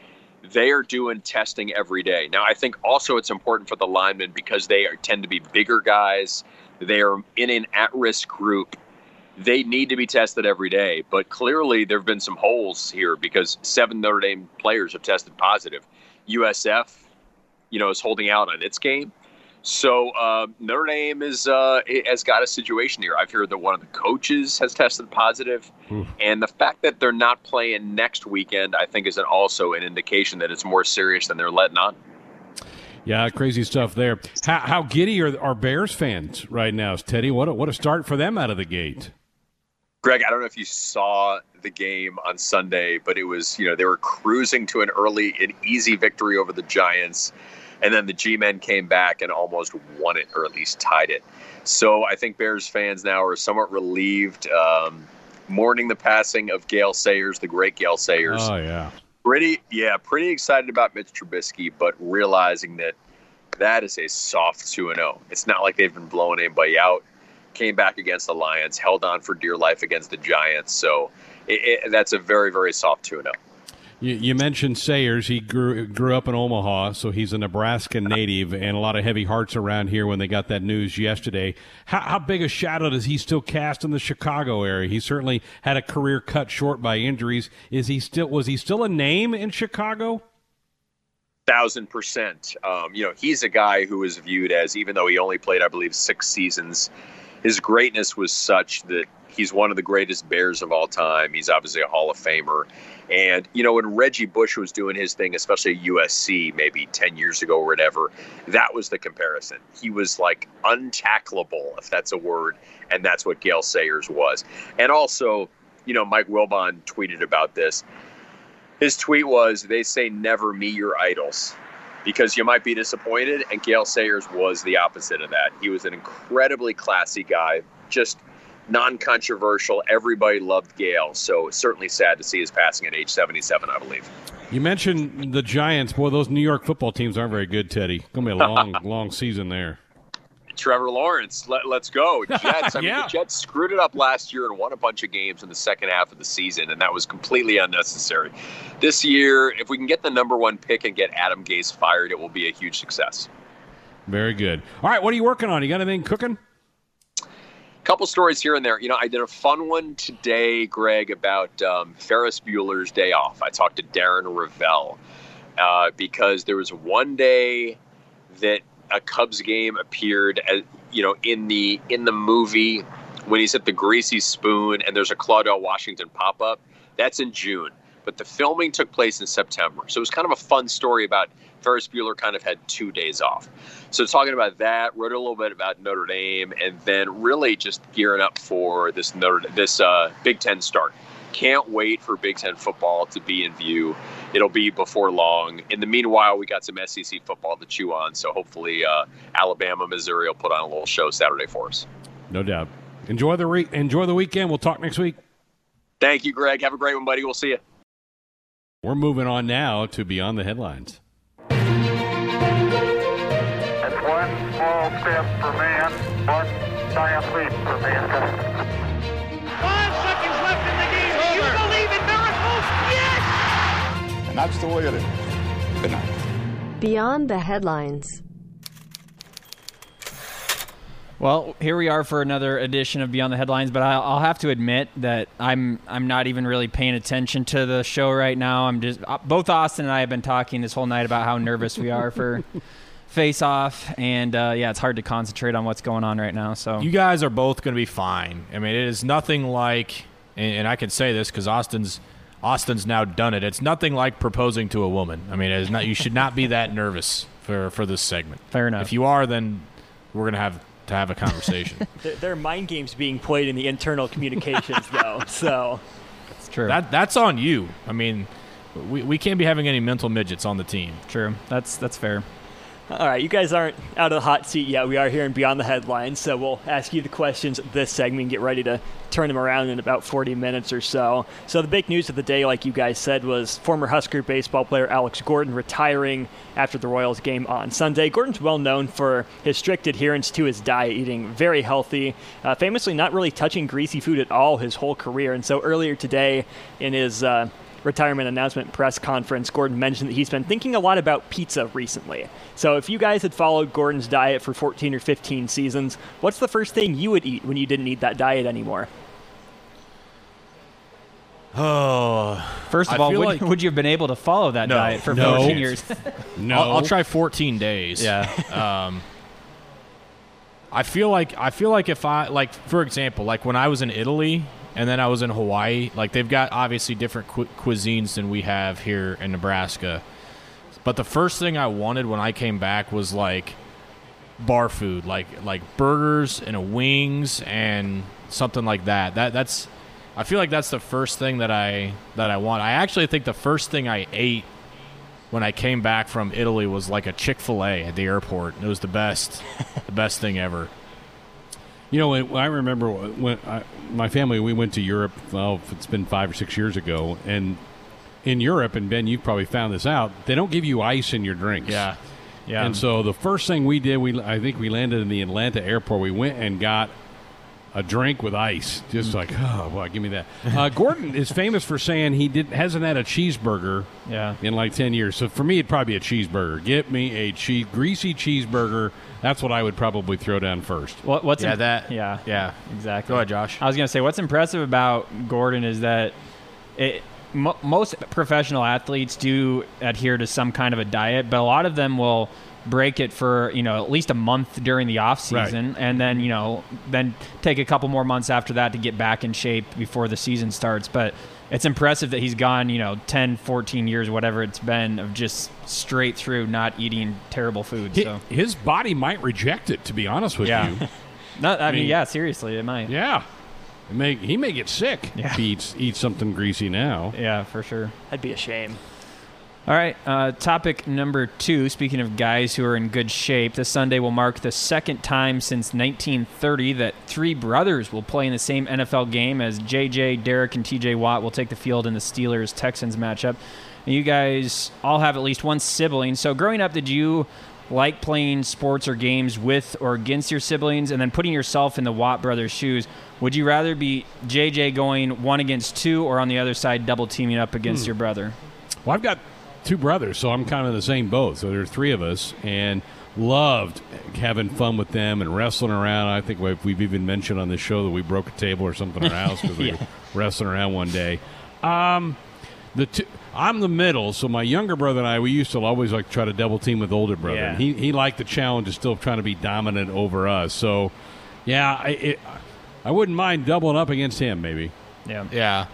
they are doing testing every day. Now, I think also it's important for the linemen because they are, tend to be bigger guys. They are in an at-risk group they need to be tested every day. But clearly, there have been some holes here because seven Notre Dame players have tested positive. USF, you know, is holding out on its game. So uh, Notre Dame is uh, has got a situation here. I've heard that one of the coaches has tested positive, Oof. and the fact that they're not playing next weekend, I think, is an also an indication that it's more serious than they're letting on. Yeah, crazy stuff there. How, how giddy are, are Bears fans right now, Teddy? What a, what a start for them out of the gate. Greg, I don't know if you saw the game on Sunday, but it was, you know, they were cruising to an early, an easy victory over the Giants. And then the G men came back and almost won it, or at least tied it. So I think Bears fans now are somewhat relieved, um, mourning the passing of Gale Sayers, the great Gale Sayers. Oh, yeah. Pretty, yeah, pretty excited about Mitch Trubisky, but realizing that that is a soft 2 0. It's not like they've been blowing anybody out came back against the Lions, held on for dear life against the Giants. So it, it, that's a very, very soft 2 0. You, you, mentioned Sayers. He grew grew up in Omaha, so he's a Nebraska native, and a lot of heavy hearts around here when they got that news yesterday. How, how big a shadow does he still cast in the Chicago area? He certainly had a career cut short by injuries. Is he still was he still a name in Chicago? Thousand percent. Um, you know, he's a guy who is viewed as, even though he only played, I believe, six seasons his greatness was such that he's one of the greatest Bears of all time. He's obviously a Hall of Famer. And, you know, when Reggie Bush was doing his thing, especially at USC maybe 10 years ago or whatever, that was the comparison. He was like untackleable, if that's a word. And that's what Gale Sayers was. And also, you know, Mike Wilbon tweeted about this. His tweet was, they say never meet your idols because you might be disappointed. And Gale Sayers was the opposite of that. He was an incredibly classy guy, just non controversial. Everybody loved Gale. So certainly sad to see his passing at age 77, I believe. You mentioned the Giants. Boy, those New York football teams aren't very good, Teddy. Going to be a long, long season there. Trevor Lawrence. Let, us go. Jets. I mean, the Jets screwed it up last year and won a bunch of games in the second half of the season, and that was completely unnecessary. This year, if we can get the number one pick and get Adam Gase fired, it will be a huge success. Very good. All right, what are you working on? You got anything cooking? A couple stories here and there. You know, I did a fun one today, Greg, about um, Ferris Bueller's Day Off. I talked to Darren Rovell uh, because there was one day that a Cubs game appeared, as, you know, in the in the movie when he's at the Greasy Spoon and there's a Claudell Washington pop up. That's in June, but the filming took place in September. So it was kind of a fun story about Ferris Bueller kind of had two days off. So talking about that, wrote a little bit about Notre Dame, and then really just gearing up for this Notre this uh, Big Ten start. Can't wait for Big Ten football to be in view. It'll be before long. In the meanwhile, we got some SEC football to chew on. So hopefully, uh, Alabama, Missouri will put on a little show Saturday for us. No doubt. Enjoy the re- enjoy the weekend. We'll talk next week. Thank you, Greg. Have a great one, buddy. We'll see you. We're moving on now to Beyond the Headlines. It's one small step for man, one giant leap for mankind. And that's the way it is. Good night. Beyond the headlines. Well, here we are for another edition of Beyond the Headlines, but I'll, I'll have to admit that I'm I'm not even really paying attention to the show right now. I'm just uh, both Austin and I have been talking this whole night about how nervous we are for face off, and uh, yeah, it's hard to concentrate on what's going on right now. So You guys are both going to be fine. I mean, it is nothing like, and, and I can say this because Austin's Austin's now done it. It's nothing like proposing to a woman. I mean, it is not. You should not be that nervous for for this segment. Fair enough. If you are, then we're going to have to have a conversation. There, there are mind games being played in the internal communications, though. So it's true. that that's on you. I mean, we, we can't be having any mental midgets on the team. true. That's that's fair. All right, you guys aren't out of the hot seat yet. We are here in Beyond the Headlines, so we'll ask you the questions this segment and get ready to turn them around in about 40 minutes or so. So, the big news of the day, like you guys said, was former Husker baseball player Alex Gordon retiring after the Royals game on Sunday. Gordon's well known for his strict adherence to his diet, eating very healthy, uh, famously not really touching greasy food at all his whole career. And so, earlier today, in his uh, retirement announcement press conference, Gordon mentioned that he's been thinking a lot about pizza recently. So, if you guys had followed Gordon's diet for 14 or 15 seasons, what's the first thing you would eat when you didn't eat that diet anymore? Oh, First of I all, would, like- would you have been able to follow that No. diet for No. 14 years? No, I'll, I'll try 14 days. yeah. um, I feel like I feel like if I like for example, like when I was in Italy and then I was in Hawaii, like they've got obviously different cu- cuisines than we have here in Nebraska. But the first thing I wanted when I came back was like bar food, like like burgers and wings and something like that. That that's I feel like that's the first thing that I that I want. I actually think the first thing I ate when I came back from Italy was like a Chick Fil A at the airport. It was the best, the best thing ever. You know, I remember when I, my family we went to Europe. Well, it's been five or six years ago, and in Europe, and Ben, you've probably found this out. They don't give you ice in your drinks. Yeah, yeah. And so the first thing we did, we I think we landed in the Atlanta airport. We went and got a drink with ice, just like oh, boy, give me that. Uh, Gordon is famous for saying he did hasn't had a cheeseburger Yeah. in like ten years. So for me, it'd probably be a cheeseburger. Get me a cheese greasy cheeseburger. That's what I would probably throw down first. What, what's yeah, im- that. Yeah. yeah. Exactly. Go ahead, Josh. I was going to say what's impressive about Gordon is that it, mo- most professional athletes do adhere to some kind of a diet, but a lot of them will break it for you know at least a month during the off season and then you know then take a couple more months after that to get back in shape before the season starts but it's impressive that he's gone you know 10 14 years whatever it's been of just straight through not eating terrible food Hi- so His body might reject it. To be honest with Yeah. you, no, I, mean, mean- yeah seriously it might yeah. It may, he may get sick Yeah. if he eats, eats something greasy now. yeah for sure That'd be a shame. All right, uh, topic number two. Speaking of guys who are in good shape, this Sunday will mark the second time since 1930 that three brothers will play in the same NFL game as JJ, Derek, and TJ Watt will take the field in the Steelers Texans matchup. And you guys all have at least one sibling. So, growing up, did you like playing sports or games with or against your siblings? And then putting yourself in the Watt brothers' shoes, would you rather be JJ going one against two or on the other side double teaming up against your brother? Well, I've got two brothers, so I'm kind of in the same boat. So there are three of us, and loved having fun with them and wrestling around. I think we've, we've even mentioned on this show that we broke a table or something in our house because we were wrestling around one day. Um, the two, I'm the middle, so my younger brother and I we used to always like try to double team with older brother. Yeah. He he liked the challenge of still trying to be dominant over us. So, yeah, I it, I wouldn't mind doubling up against him maybe. Yeah. Yeah.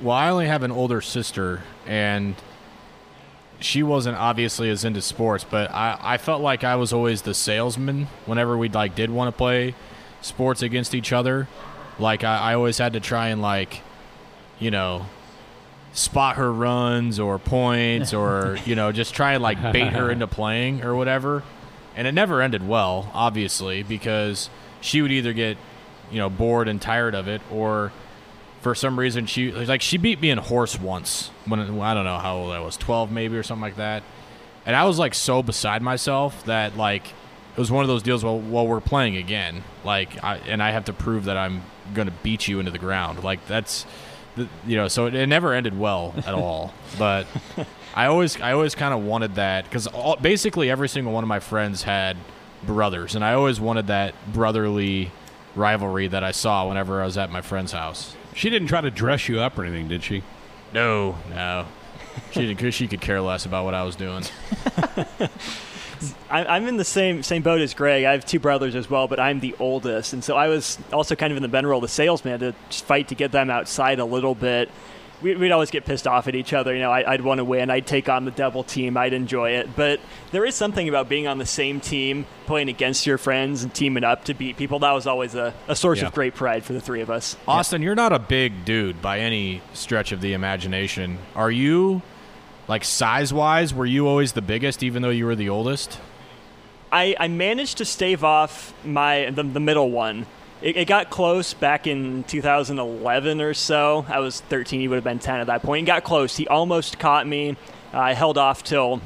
Well, I only have an older sister, and she wasn't obviously as into sports, but I, I felt like I was always the salesman whenever we like did want to play sports against each other. Like I, I always had to try and like, you know, spot her runs or points or you know just try and like bait her into playing or whatever. And it never ended well, obviously, because she would either get you know bored and tired of it, or for some reason she like she beat me in horse once when I don't know how old I was, twelve maybe or something like that, and I was like so beside myself that like it was one of those deals. Well, well, we're playing again, like, I, and I have to prove that I'm gonna beat you into the ground. Like that's, the, you know, so it, it never ended well at all. but I always, I always kind of wanted that because basically every single one of my friends had brothers, and I always wanted that brotherly rivalry that I saw whenever I was at my friend's house. She didn't try to dress you up or anything, did she? No, no. She didn't. She could care less about what I was doing. I'm in the same same boat as Greg. I have two brothers as well, but I'm the oldest, and so I was also kind of in the Ben role, the salesman, to fight to get them outside a little bit. We'd always get pissed off at each other. You know, I'd want to win. I'd take on the double team. I'd enjoy it. But there is something about being on the same team, playing against your friends, and teaming up to beat people. That was always a, a source Yeah. of great pride for the three of us. Austin, you're not a big dude by any stretch of the imagination. Are you, like size wise, were you always the biggest, even though you were the oldest? I, I managed to stave off my the, the middle one. It, it got close back in 2011 or so. I was 13. He would have been 10 at that point. He got close. He almost caught me. Uh, I held off till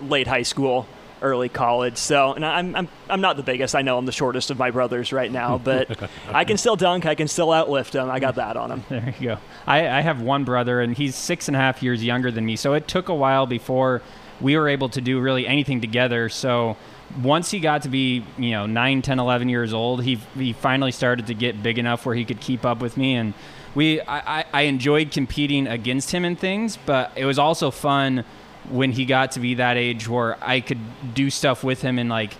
late high school, early college. So, and I'm, I'm I'm not the biggest. I know I'm the shortest of my brothers right now, but I can still dunk. I can still outlift him. I got that on him. There you go. I, I have one brother, and he's six and a half years younger than me. So it took a while before we were able to do really anything together. So once he got to be, you know, 9, 10, 11 years old, he, he finally started to get big enough where he could keep up with me. And we, I, I- enjoyed competing against him in things, but it was also fun when he got to be that age where I could do stuff with him and like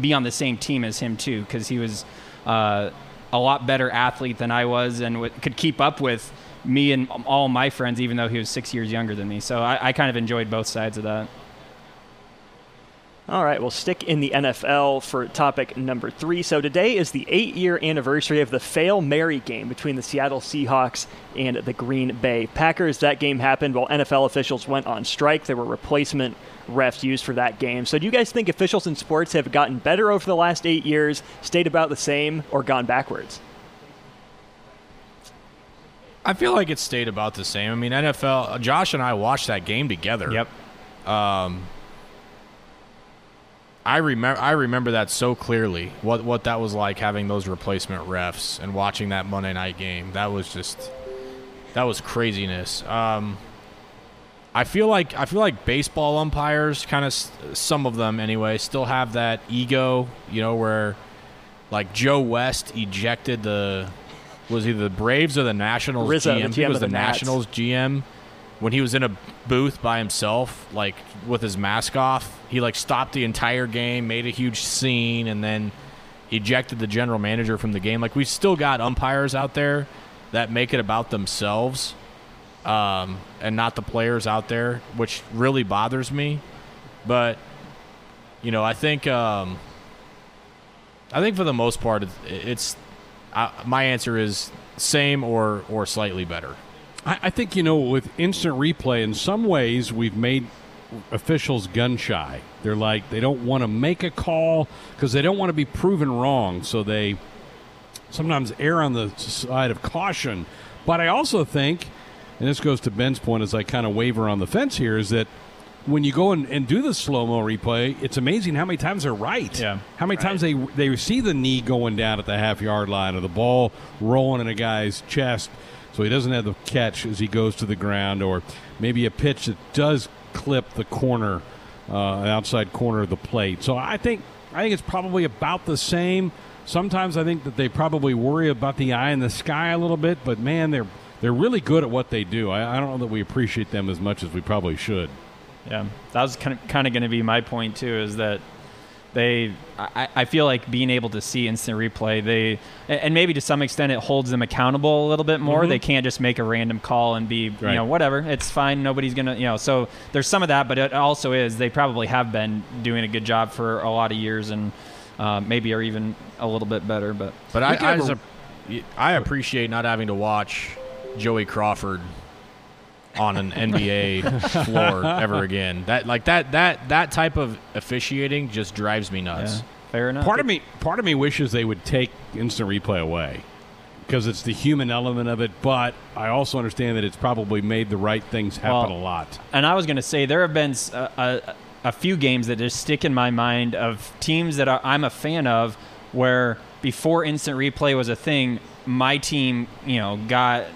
be on the same team as him too, because he was uh, a lot better athlete than I was and w- could keep up with me and all my friends, even though he was six years younger than me. So I, I kind of enjoyed both sides of that. All right, we'll stick in the NFL for topic number three. So today is the eight-year anniversary of the Fail Mary game between the Seattle Seahawks and the Green Bay Packers. That game happened while NFL officials went on strike. There were replacement refs used for that game. So do you guys think officials in sports have gotten better over the last eight years, stayed about the same, or gone backwards? I feel like it stayed about the same. I mean, NFL. Josh and I watched that game together. Yep. Um, I remember. I remember that so clearly. What what that was like having those replacement refs and watching that Monday night game. That was just. That was craziness. Um, I feel like I feel like baseball umpires, kind of some of them anyway, still have that ego. You know, where like Joe West ejected the was either the Braves or the Nationals Rizzo, GM. the think was the, the Nationals GM when he was in a booth by himself, like with his mask off. He like stopped the entire game, made a huge scene, and then ejected the general manager from the game. Like we still got umpires out there that make it about themselves um, and not the players out there, which really bothers me. But you know, I think um, I think for the most part, it's, uh, my answer is same or or slightly better. I, I think you know with instant replay, in some ways we've made officials gun shy. They're like they don't want to make a call because they don't want to be proven wrong, so they sometimes err on the side of caution. But I also think, and this goes to Ben's point as I kind of waver on the fence here, is that when you go and, and do the slow mo replay, it's amazing how many times they're right. Yeah. How many times they they see the knee going down at the half yard line or the ball rolling in a guy's chest, so he doesn't have the catch as he goes to the ground, or maybe a pitch that does clip the corner, uh, outside corner of the plate. So I think I think it's probably about the same. Sometimes I think that they probably worry about the eye in the sky a little bit, but man, they're they're really good at what they do. I, I don't know that we appreciate them as much as we probably should. Yeah, that was kind of kind of going to be my point too. Is that they? I, I feel like being able to see instant replay, they and maybe to some extent it holds them accountable a little bit more. Mhm. They can't just make a random call and be Right. you know whatever. It's fine. Nobody's gonna you know. So there's some of that, but it also is they probably have been doing a good job for a lot of years and uh, maybe are even a little bit better. But But We I I, have as a- a- I appreciate not having to watch Joey Crawford on an NBA floor ever again. That like that that that type of officiating just drives me nuts. Fair enough. Part of me, part of me wishes they would take instant replay away because it's the human element of it. But I also understand that it's probably made the right things happen Well, a lot. And I was going to say there have been uh, uh, a few games that just stick in my mind of teams that I'm a fan of, where before instant replay was a thing, my team, you know, got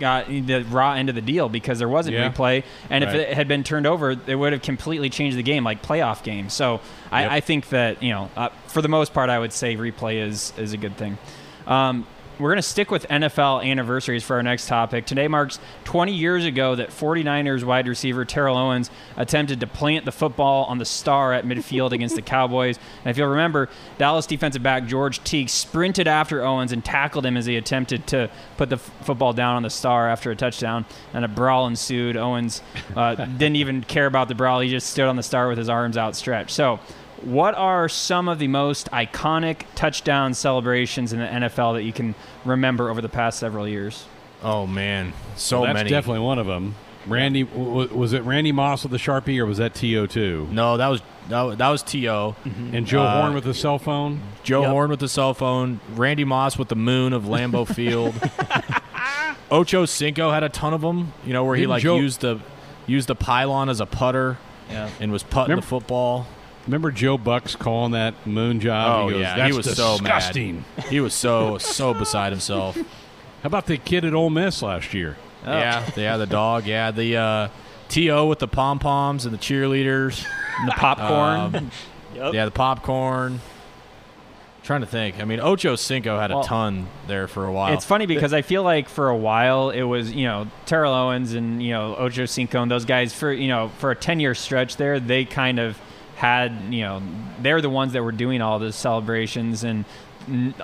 got the raw end of the deal because there wasn't Yeah. replay, and Right. if it had been turned over, it would have completely changed the game, like playoff games. So I, Yep. I think that you know, uh, for the most part, I would say replay is is a good thing. Um, we're going to stick with NFL anniversaries for our next topic. Today marks 20 years ago that 49ers wide receiver Terrell Owens attempted to plant the football on the star at midfield against the Cowboys. And if you'll remember, Dallas defensive back George Teague sprinted after Owens and tackled him as he attempted to put the f- football down on the star after a touchdown. And a brawl ensued. Owens uh, didn't even care about the brawl. He just stood on the star with his arms outstretched. So what are some of the most iconic touchdown celebrations in the NFL that you can remember over the past several years? Oh man, so Well, that's many. definitely one of them. Randy, was it Randy Moss with the sharpie, or was that T.O. two? No, that was that was, that was To. And Joe Uh, Horn with the cell phone. Joe Yep. Horn with the cell phone. Randy Moss with the moon of Lambeau Field. Ocho Cinco had a ton of them. You know where he Didn't like Joe- used the used the pylon as a putter Yeah. and was putting Remember- the football. Remember Joe Bucks calling that moon job? Oh he goes, yeah, That's he was disgusting. so mad. He was so so beside himself. How about the kid at Ole Miss last year? Yeah, yeah, the dog. Yeah, the uh, T.O. with the pom poms and the cheerleaders. And the popcorn. Um, Yep. Yeah, the popcorn. trying to think. I mean, Ocho Cinco had a ton there for a while. It's funny because I feel like for a while it was you know Terrell Owens and you know Ocho Cinco and those guys for you know for a ten year stretch there they kind of had you know they're the ones that were doing all the celebrations and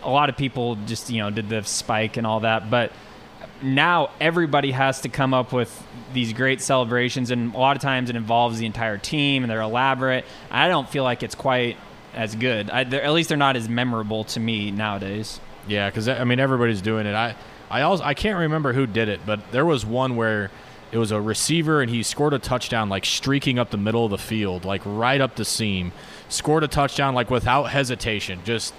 a lot of people just you know did the spike and all that but now everybody has to come up with these great celebrations and a lot of times it involves the entire team and they're elaborate. I don't feel like it's quite as good. I, at least they're not as memorable to me nowadays. Yeah, because I mean everybody's doing it. I I also I can't remember who did it, but there was one where it was a receiver and he scored a touchdown like streaking up the middle of the field, like right up the seam. Scored a touchdown like without hesitation, just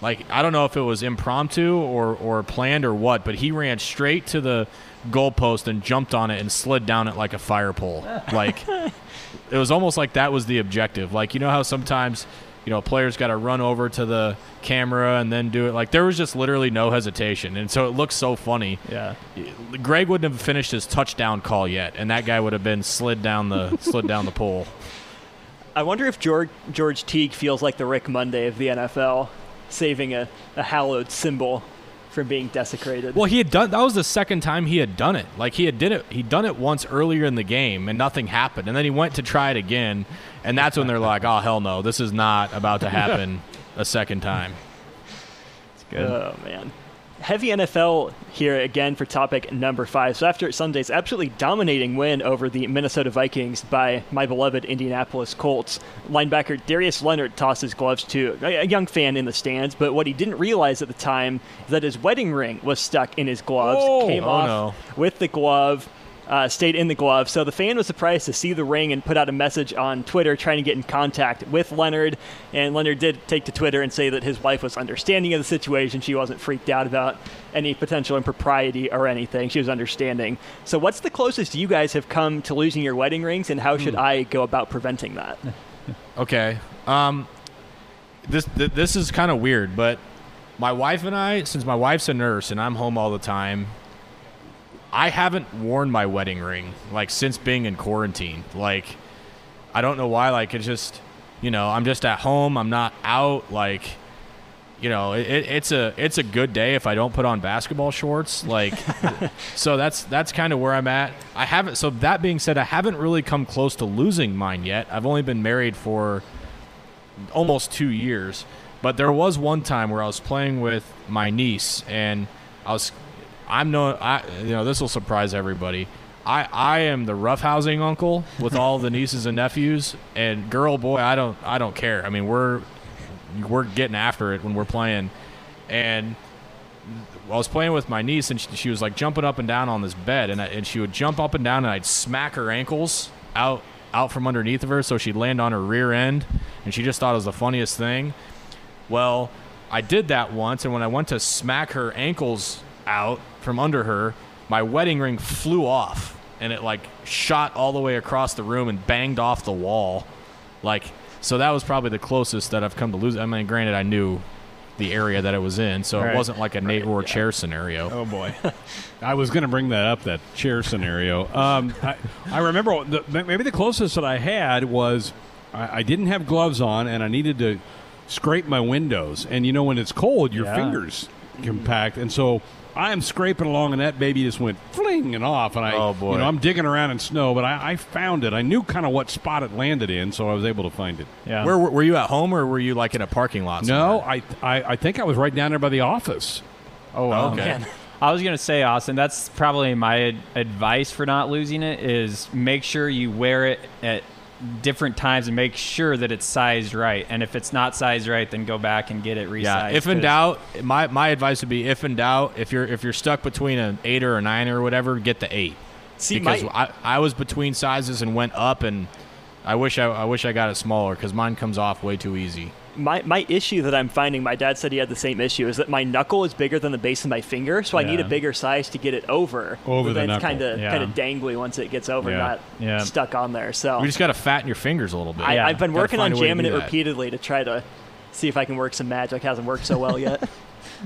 like I don't know if it was impromptu or or planned or what, but he ran straight to the goalpost and jumped on it and slid down it like a fire pole. Like it was almost like that was the objective. Like you know how sometimes you know players got to run over to the camera and then do it. Like there was just literally no hesitation, and so it looks so funny. yeah Greg wouldn't have finished his touchdown call yet, and that guy would have been slid down the slid down the pole. I wonder if George George Teague feels like the Rick Monday of the NFL, saving a, a hallowed symbol from being desecrated. Well, he had done that was the second time he had done it. Like he had did it he'd done it once earlier in the game and nothing happened. And then he went to try it again, and that's when they're like, "Oh hell no, this is not about to happen a second time." It's good. Oh man. Heavy NFL here again for topic number five. So after Sunday's absolutely dominating win over the Minnesota Vikings by my beloved Indianapolis Colts, linebacker Darius Leonard tossed his gloves to a young fan in the stands. But what he didn't realize at the time is that his wedding ring was stuck in his gloves. Oh, came oh off no. with the glove. Uh, stayed in the glove. So the fan was surprised to see the ring and put out a message on Twitter trying to get in contact with Leonard. And Leonard did take to Twitter and say that his wife was understanding of the situation. She wasn't freaked out about any potential impropriety or anything. She was understanding. So, what's the closest you guys have come to losing your wedding rings, and how should I go about preventing that? Okay. Um, this th- this is kind of weird, but my wife and I, since my wife's a nurse and I'm home all the time, I haven't worn my wedding ring like since being in quarantine. Like, I don't know why. Like, it's just, you know, I'm just at home. I'm not out. Like, you know, it, it's a it's a good day if I don't put on basketball shorts. Like, so that's that's kind of where I'm at. I haven't. So that being said, I haven't really come close to losing mine yet. I've only been married for almost two years. But there was one time where I was playing with my niece, and I was, I'm no, I, you know, this will surprise everybody. I, I am the roughhousing uncle with all the nieces and nephews, and girl, boy, I don't, I don't care. I mean, we're, we're getting after it when we're playing, and I was playing with my niece, and she, she was like jumping up and down on this bed, and I, and she would jump up and down, and I'd smack her ankles out out from underneath of her, so she'd land on her rear end, and she just thought it was the funniest thing. Well, I did that once, and when I went to smack her ankles out from under her, my wedding ring flew off, and it like shot all the way across the room and banged off the wall, like. So that was probably the closest that I've come to lose. I mean, granted, I knew the area that it was in, so Right. it wasn't like a Nate Rohr chair scenario. Oh boy, I was going to bring that up that chair scenario. Um, I, I remember the, maybe the closest that I had was I, I didn't have gloves on and I needed to scrape my windows. And you know when it's cold, your Yeah. fingers compact, and so I am scraping along, and that baby just went fling and off. And I, Oh, boy. you know, I'm digging around in snow, but I, I found it. I knew kind of what spot it landed in, so I was able to find it. Yeah. Where were were you at home or were you like in a parking lot? No. I, I I think I was right down there by the office. Oh, wow. okay. Man. I was gonna say, Austin. That's probably my ad- advice for not losing it is make sure you wear it at different times and make sure that it's sized right. And if it's not sized right, then go back and get it resized. Yeah, if in doubt, my, my advice would be if in doubt, if you're if you're stuck between an eight or a nine or whatever, get the eight. See, because my- I, I was between sizes and went up, and I wish I, I wish I got it smaller because mine comes off way too easy. My, my issue that I'm finding, my dad said he had the same issue, is that my knuckle is bigger than the base of my finger, so I need a bigger size to get it over. Over the then it's knuckle. kind of Yeah. kind of dangly once it gets over, Yeah. not stuck on there. So You just got to fatten your fingers a little bit. I. I've been working on find a way to jamming it that. repeatedly to try to see if I can work some magic. Hasn't worked so well yet.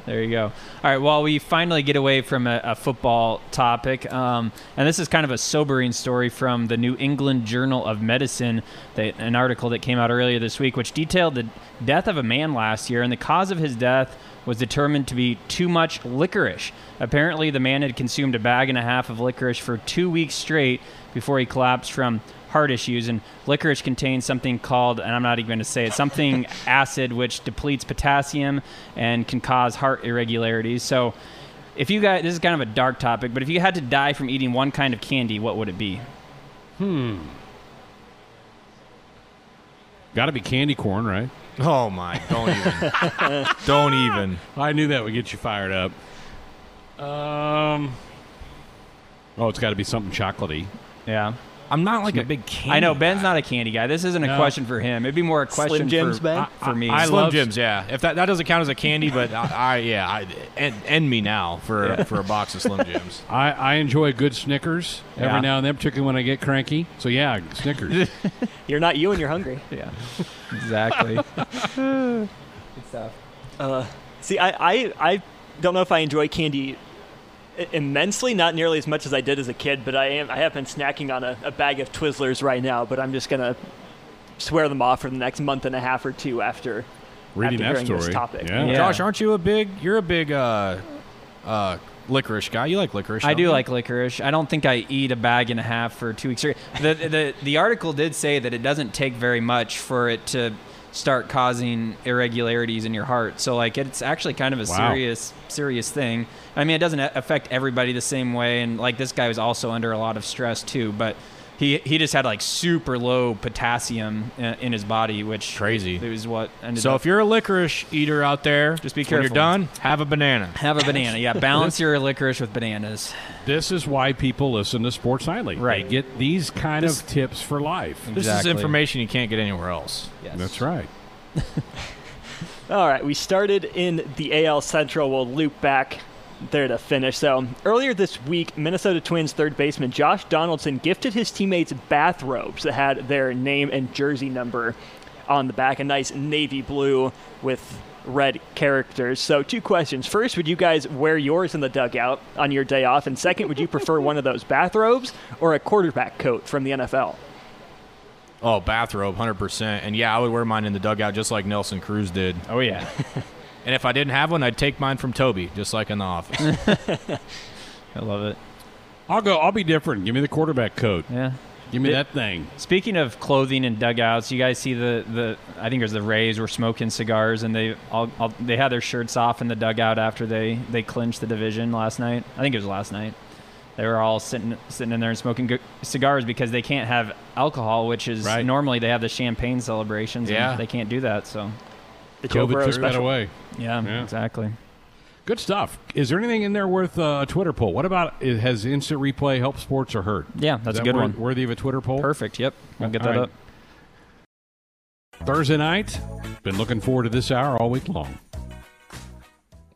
There you go. All right. Well, we finally get away from a, a football topic, um, and this is kind of a sobering story from the New England Journal of Medicine, an article that came out earlier this week, which detailed the death of a man last year, and the cause of his death was determined to be too much licorice. Apparently, the man had consumed a bag and a half of licorice for two weeks straight before he collapsed from heart issues. And licorice contains something called, and I'm not even going to say it, something acid which depletes potassium and can cause heart irregularities. So, if you guys, this is kind of a dark topic, but if you had to die from eating one kind of candy, what would it be? Hmm. Got to be candy corn, right? Oh my! Don't even. don't even. I knew that would get you fired up. Um. Oh, it's got to be something chocolatey. Yeah. I'm not like a big candy. I know Ben's not a candy guy. This isn't a No. question for him. It'd be more a question Jims, for, Ben? for me. I Slim love- Jims, yeah. If that, that doesn't count as a candy, but I, I yeah, I, end, end me now for for a box of Slim Jims. I, I enjoy good Snickers every Yeah. now and then, particularly when I get cranky. So yeah, Snickers. You're not you, and you're hungry. yeah. Exactly. Good stuff. Uh, see, I, I, I don't know if I enjoy candy i- immensely, not nearly as much as I did as a kid, but I am. I have been snacking on a, a bag of Twizzlers right now, but I'm just gonna swear them off for the next month and a half or two after Reading after that hearing story. this topic. Yeah. Yeah. Josh, aren't you a big? You're a big uh, uh, licorice guy. You like licorice? I don't you? like licorice. I don't think I eat a bag and a half for two weeks. The, the the article did say that it doesn't take very much for it to start causing irregularities in your heart. So like it's actually kind of a Wow. serious serious thing. I mean, it doesn't affect everybody the same way. And like this guy was also under a lot of stress too, but. He, he just had like super low potassium in, in his body, which Crazy. is what ended up. So up. if you're a licorice eater out there, Just be careful. When you're done, have a banana. have a banana, yeah, balance your licorice with bananas. This is why people listen to Sports Nightly. Right. They get these kind of tips for life. Exactly. This is information you can't get anywhere else. Yes. That's right. All right, we started in the AL Central. We'll loop back there to finish. So, earlier this week, Minnesota Twins third baseman Josh Donaldson gifted his teammates bathrobes that had their name and jersey number on the back, a nice navy blue with red characters. So, two questions. First, would you guys wear yours in the dugout on your day off? And second, would you prefer one of those bathrobes or a quarterback coat from the NFL? Oh, bathrobe, hundred percent. And yeah, I would wear mine in the dugout just like Nelson Cruz did. Oh yeah. And if I didn't have one, I'd take mine from Toby, just like in the office. I love it. I'll go. I'll be different. Give me the quarterback coat. Yeah. Give me It- that thing. Speaking of clothing and dugouts, you guys see the, the I think it was the Rays were smoking cigars and they all, all they had their shirts off in the dugout after they they clinched the division last night. I think it was last night. They were all sitting sitting in there and smoking gu- cigars because they can't have alcohol, which is Right. normally they have the champagne celebrations. Yeah. and they can't do that. So The Joe COVID Burrow that special. away. yeah, Yeah. exactly. Good stuff. Is there anything in there worth uh, a Twitter poll? What about it has instant replay helped sports or hurt? Yeah, that's a good wor- one. Worthy of a Twitter poll. Perfect. Yep. I'll get All that right. up. Thursday night. Been looking forward to this hour all week long.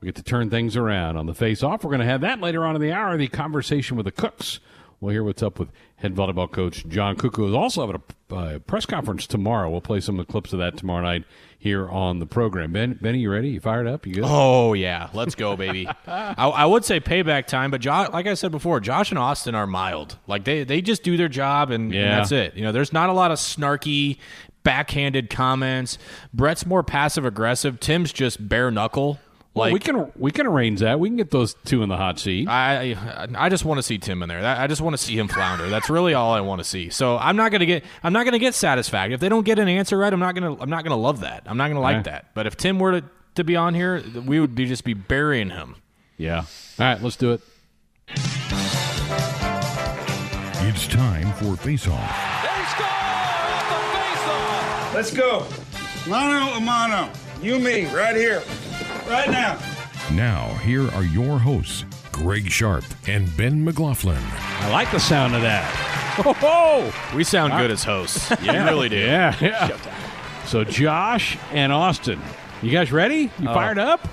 We get to turn things around on the face off. We're going to have that later on in the hour. The conversation with the Cooks. We'll hear what's up with head volleyball coach John who is also having a uh, press conference tomorrow. We'll play some of the clips of that tomorrow night here on the program. Ben, Benny, you ready? You fired up? You good? Oh yeah, let's go, baby. I, I would say payback time, but jo- like I said before, Josh and Austin are mild. Like they they just do their job, and, and that's it. You know, there's not a lot of snarky, backhanded comments. Brett's more passive aggressive. Tim's just bare knuckle. Well, we can we can arrange that. We can get those two in the hot seat. I I just want to see Tim in there. I just want to see him flounder. That's really all I want to see. So I'm not gonna get I'm not gonna get satisfied if they don't get an answer right. I'm not gonna I'm not gonna love that. I'm not gonna like Yeah. that. But if Tim were to, to be on here, we would be just be burying him. Yeah. All right, let's do it. It's time for Face Off. Let's go. Mano a mano. You me, right here. Right now. Now, here are your hosts, Greg Sharp and Ben McLaughlin. I like the sound of that. Ho ho! We sound good as hosts. Yeah, we really do. Yeah, yeah. So Josh and Austin, you guys ready? You Oh. fired up?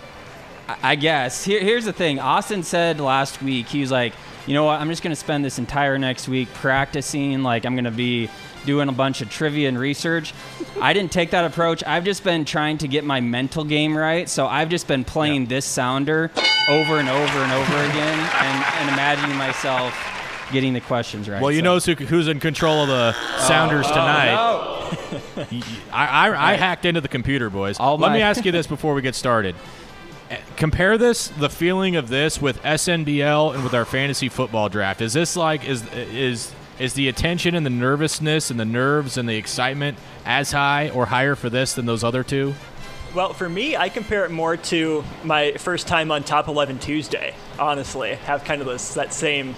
I I guess. Here, here's the thing. Austin said last week, he was like, you know what? I'm just going to spend this entire next week practicing. Like, I'm going to be doing a bunch of trivia and research. I didn't take that approach. I've just been trying to get my mental game right. So I've just been playing this sounder over and over and over again and, and imagining myself getting the questions right. Well, you So- know who, who's in control of the Sounders oh, tonight. no. I, I, I hacked into the computer, boys. All Let my- me ask you this before we get started. Uh, Compare this, the feeling of this, with SNBL and with our fantasy football draft. Is this like is is is the attention and the nervousness and the nerves and the excitement as high or higher for this than those other two? Well, for me, I compare it more to my first time on Top 11 Tuesday. Honestly, have kind of this that same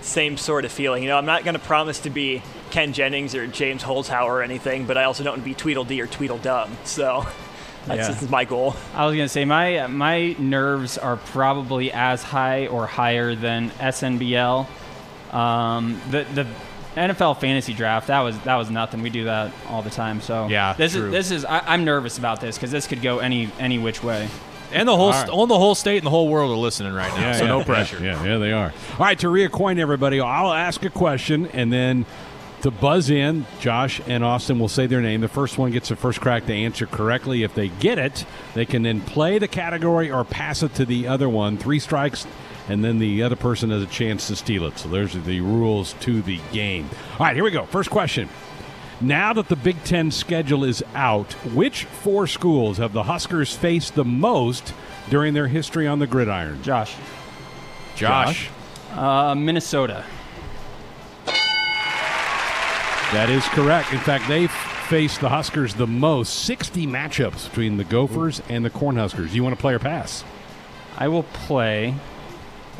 same sort of feeling. You know, I'm not going to promise to be Ken Jennings or James Holzhauer or anything, but I also don't want to be Tweedledee or Tweedledum. So that's, Yeah. this is my goal. I was gonna say my my nerves are probably as high or higher than SNBL. Um, the the NFL fantasy draft that was that was nothing. We do that all the time. So Yeah, this true. is this is I, I'm nervous about this because this could go any any which way. And the whole All st- right. all the whole state and the whole world are listening right now, yeah, so yeah, no pressure. Yeah, yeah, they are. All right, to reacquaint everybody, I'll ask a question and then to buzz in, Josh and Austin will say their name. The first one gets the first crack to answer correctly. If they get it, they can then play the category or pass it to the other one. Three strikes, and then the other person has a chance to steal it. So there's the rules to the game. All right, here we go. First question. Now that the Big Ten schedule is out, which four schools have the Huskers faced the most during their history on the gridiron? Josh, Josh, uh, Minnesota. That is correct. In fact, they faced the Huskers the most 60 matchups between the Gophers and the Cornhuskers. You want to play or pass? I will play.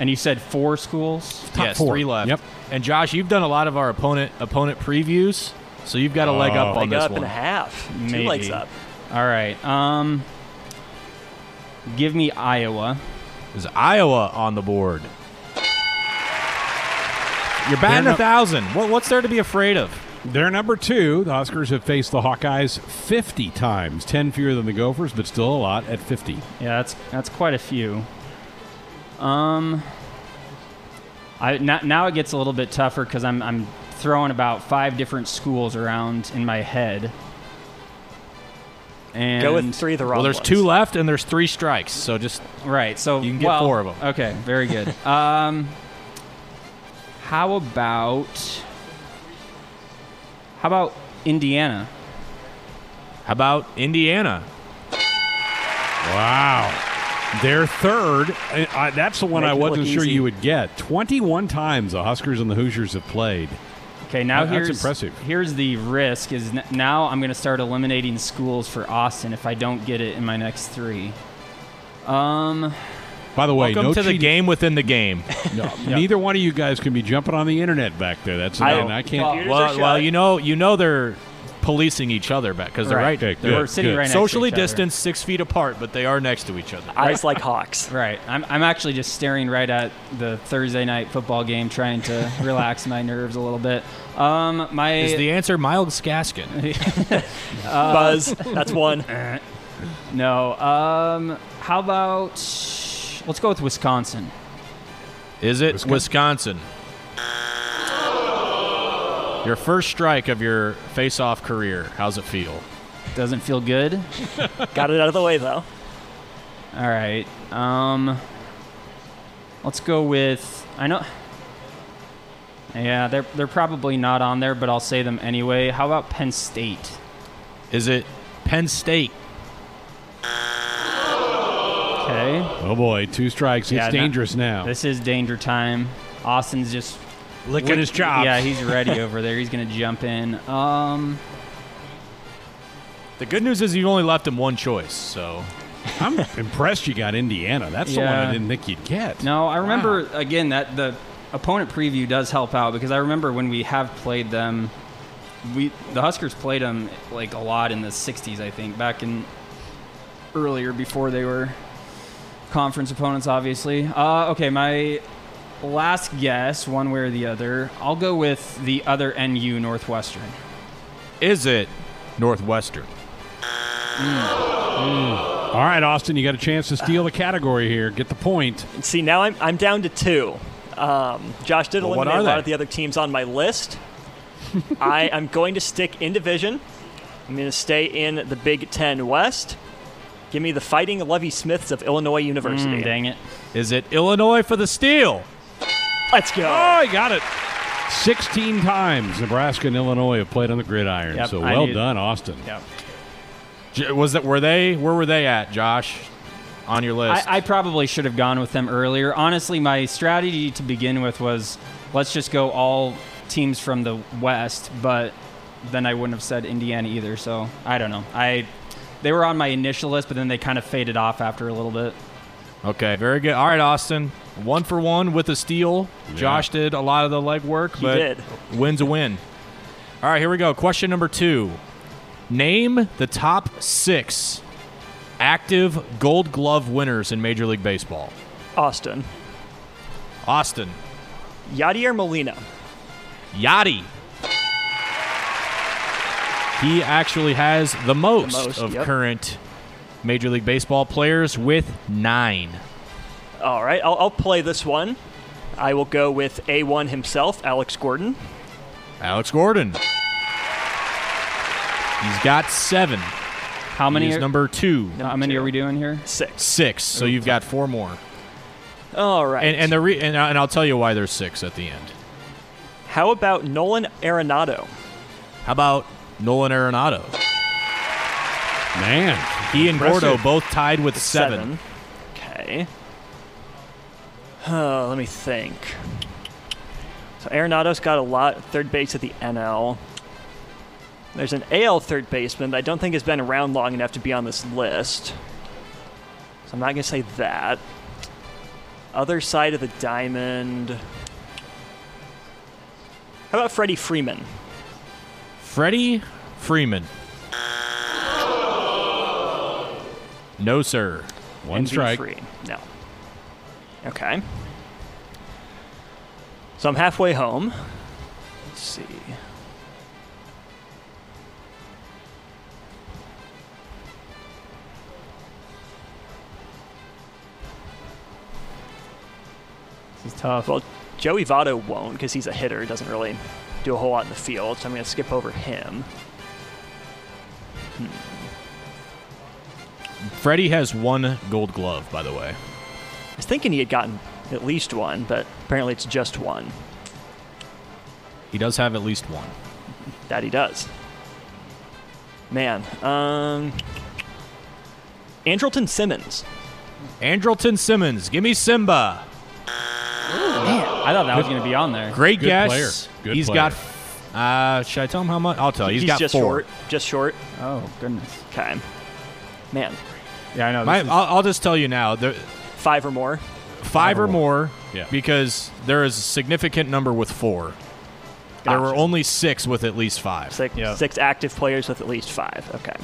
And you said four schools. Top yes, four. three left. Yep. And Josh, you've done a lot of our opponent opponent previews, so you've got a leg up Oh. on Leg this up one. and a half. Two legs up. All right. Um, give me Iowa. Is Iowa on the board? You're batting They're a thousand. What, what's there to be afraid of? They're number two. The Huskers have faced the Hawkeyes 50 times, 10 fewer than the Gophers, but still a lot at 50. Yeah, that's that's quite a few. Um, I now, now it gets a little bit tougher because I'm I'm throwing about five different schools around in my head. And Go with three of the wrong Well, there's ones. two left, and there's three strikes. So just right, so You can get well, four them. Okay, very good. um, how about how about Indiana? how about Indiana? Wow. They're third. I, I, that's the one Make I wasn't sure easy. you would get. 21 times the Huskers and the Hoosiers have played. Okay, now That- that's here's impressive. Here's the risk: is n- now I'm going to start eliminating schools for Austin if I don't get it in my next three. Um, By the way, Welcome no to the game within the game. No, Neither one of you guys can be jumping on the internet back there. That's I- and I can't. Computers well, well, you know, you know they're policing each other back because they're Right. right. Okay, they're good, sitting good. right next to socially each other. distanced, six feet apart, but they are next to each other. Eyes like hawks. Right. I'm, I'm actually just staring right at the Thursday night football game, trying to relax my nerves a little bit. Um, my Is the answer Myles Gaskin? Buzz. That's one. no. Um, how about let's go with Wisconsin. Is it Wisconsin? Your first strike of your face-off career. How's it feel? Doesn't feel good. Got it out of the way though. All right. Um, let's go with I know. Yeah, they're they're probably not on there, but I'll say them anyway. How about Penn State? Is it Penn State? Okay. Oh boy, two strikes. Yeah, it's no- dangerous now. This is danger time. Austin's just Licking his chops. Yeah, he's ready over there. He's gonna jump in. Um, The good news is you only left him one choice, so I'm impressed you got Indiana. That's the one I didn't think you'd get. no, I remember again that the opponent preview does help out because I remember when we have played them, we the Huskers played them like a lot in the '60s, I think, back in earlier before they were conference opponents, obviously. Uh, okay, my last guess, one way or the other, I'll go with the other NU Northwestern. is it Northwestern? All right, Austin, you got a chance to steal the category here. Get the point. See, now I'm, I'm down to two. Um, Josh did Well, what eliminate are a lot they? of the other teams on my list. I am going to stick in division. I'm going to stay in the Big Ten West. Give me the Fighting Levy Smiths of Illinois University. Mm, dang it. Is it Illinois for the steal? Let's go. Oh, he got it. 16 times Nebraska and Illinois have played on the gridiron. Yep, so well done, Austin. Yep. J- Was that were they? Where were they at, Josh? On your list? I, I probably should have gone with them earlier. Honestly, my strategy to begin with was let's just go all teams from the West, but then I wouldn't have said Indiana either. So I don't know. I they were on my initial list, but then they kind of faded off after a little bit. Okay, very good. All right, Austin. One for one with a steal. Yeah. Josh did a lot of the legwork, He but did. win's a win. All right, here we go. Question number two. Name the top six active gold glove winners in Major League Baseball. Austin. Austin. Yadier Molina. Yadi. He actually has the most, most, of yep. current Major League Baseball players with nine. All right, I'll, I'll play this one. I will go with A1 himself, Alex Gordon. Alex Gordon. He's got seven. How many? He's Are, number two. how many are we doing here? Six. Six. So you've got four more. All right. And, and the re- and, I- and I'll tell you why there's six at the end. How about Nolan Arenado? How about Nolan Arenado? Man. He and Gordo both tied with seven. Okay. Uh, let me think. So Arenado's got a lot third base at the NL. There's an AL third baseman that I don't think has been around long enough to be on this list. So I'm not going to say that. Other side of the diamond. How about Freddie Freeman? Freddie Freeman. No, sir. One NB strike. Free. No. Okay. So I'm halfway home. Let's see. This is tough. Well, Joey Votto won't because he's a hitter. Doesn't really do a whole lot in the field. So I'm going to skip over him. Freddie has one gold glove, by the way. I was thinking he had gotten at least one, but apparently it's just one. He does have at least one. That he does. Man, um, Andrelton Simmons. Andrelton Simmons. Give me Simba. I thought that was going to be on there. Great Good guess. player. Good He's player. got. Uh, should I tell him how much? I'll tell you. He's, He's got just four. short. Just short. Oh goodness. Okay. Man, Yeah, I know. My, is- I'll, I'll just tell you now. There, five or more. five or or more. Yeah. Because there is a significant number with four. There were only six with at least five. Six, six active players with at least five. Okay.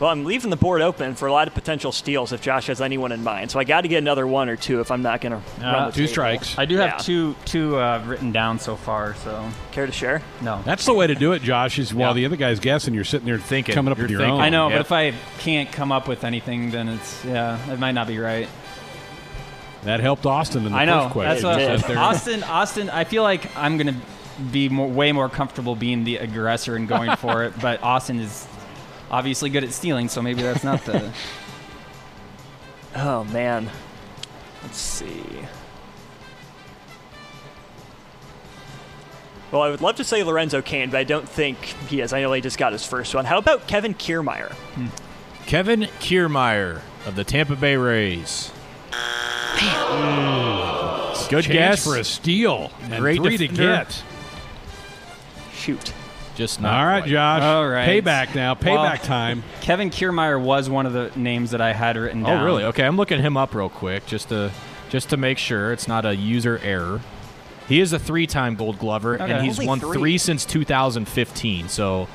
Well, I'm leaving the board open for a lot of potential steals if Josh has anyone in mind. So I got to get another one or two if I'm not going to run the two table. strikes. I do have Yeah. two two uh, written down so far. So Care to share? no. That's the way to do it, Josh. Is while Yeah. the other guy's guessing, you're sitting there Thinking. coming up You're with your thinking. own. I know, Yep. but if I can't come up with anything, then it's yeah, it might not be right. That helped Austin in the I know. first question. That's what It Austin. Austin. I feel like I'm gonna be more, way more comfortable being the aggressor and going for it. But Austin is obviously good at stealing, so maybe that's not the. Oh, man. Let's see. Well, I would love to say Lorenzo Cain, but I don't think he is. I know he just got his first one. How about Kevin Kiermaier? Hmm. Kevin Kiermaier of the Tampa Bay Rays. Good Chance guess. for a steal. And Great three to get. Shoot. Just not. All right, quite. Josh. All right. Payback now. Payback Well- time. Kevin Kiermaier was one of the names that I had written down. Oh, really? Okay, I'm looking him up real quick just to just to make sure it's not a user error. He is a three-time Gold Glover, Okay. and he's Only won three. three since 2015. So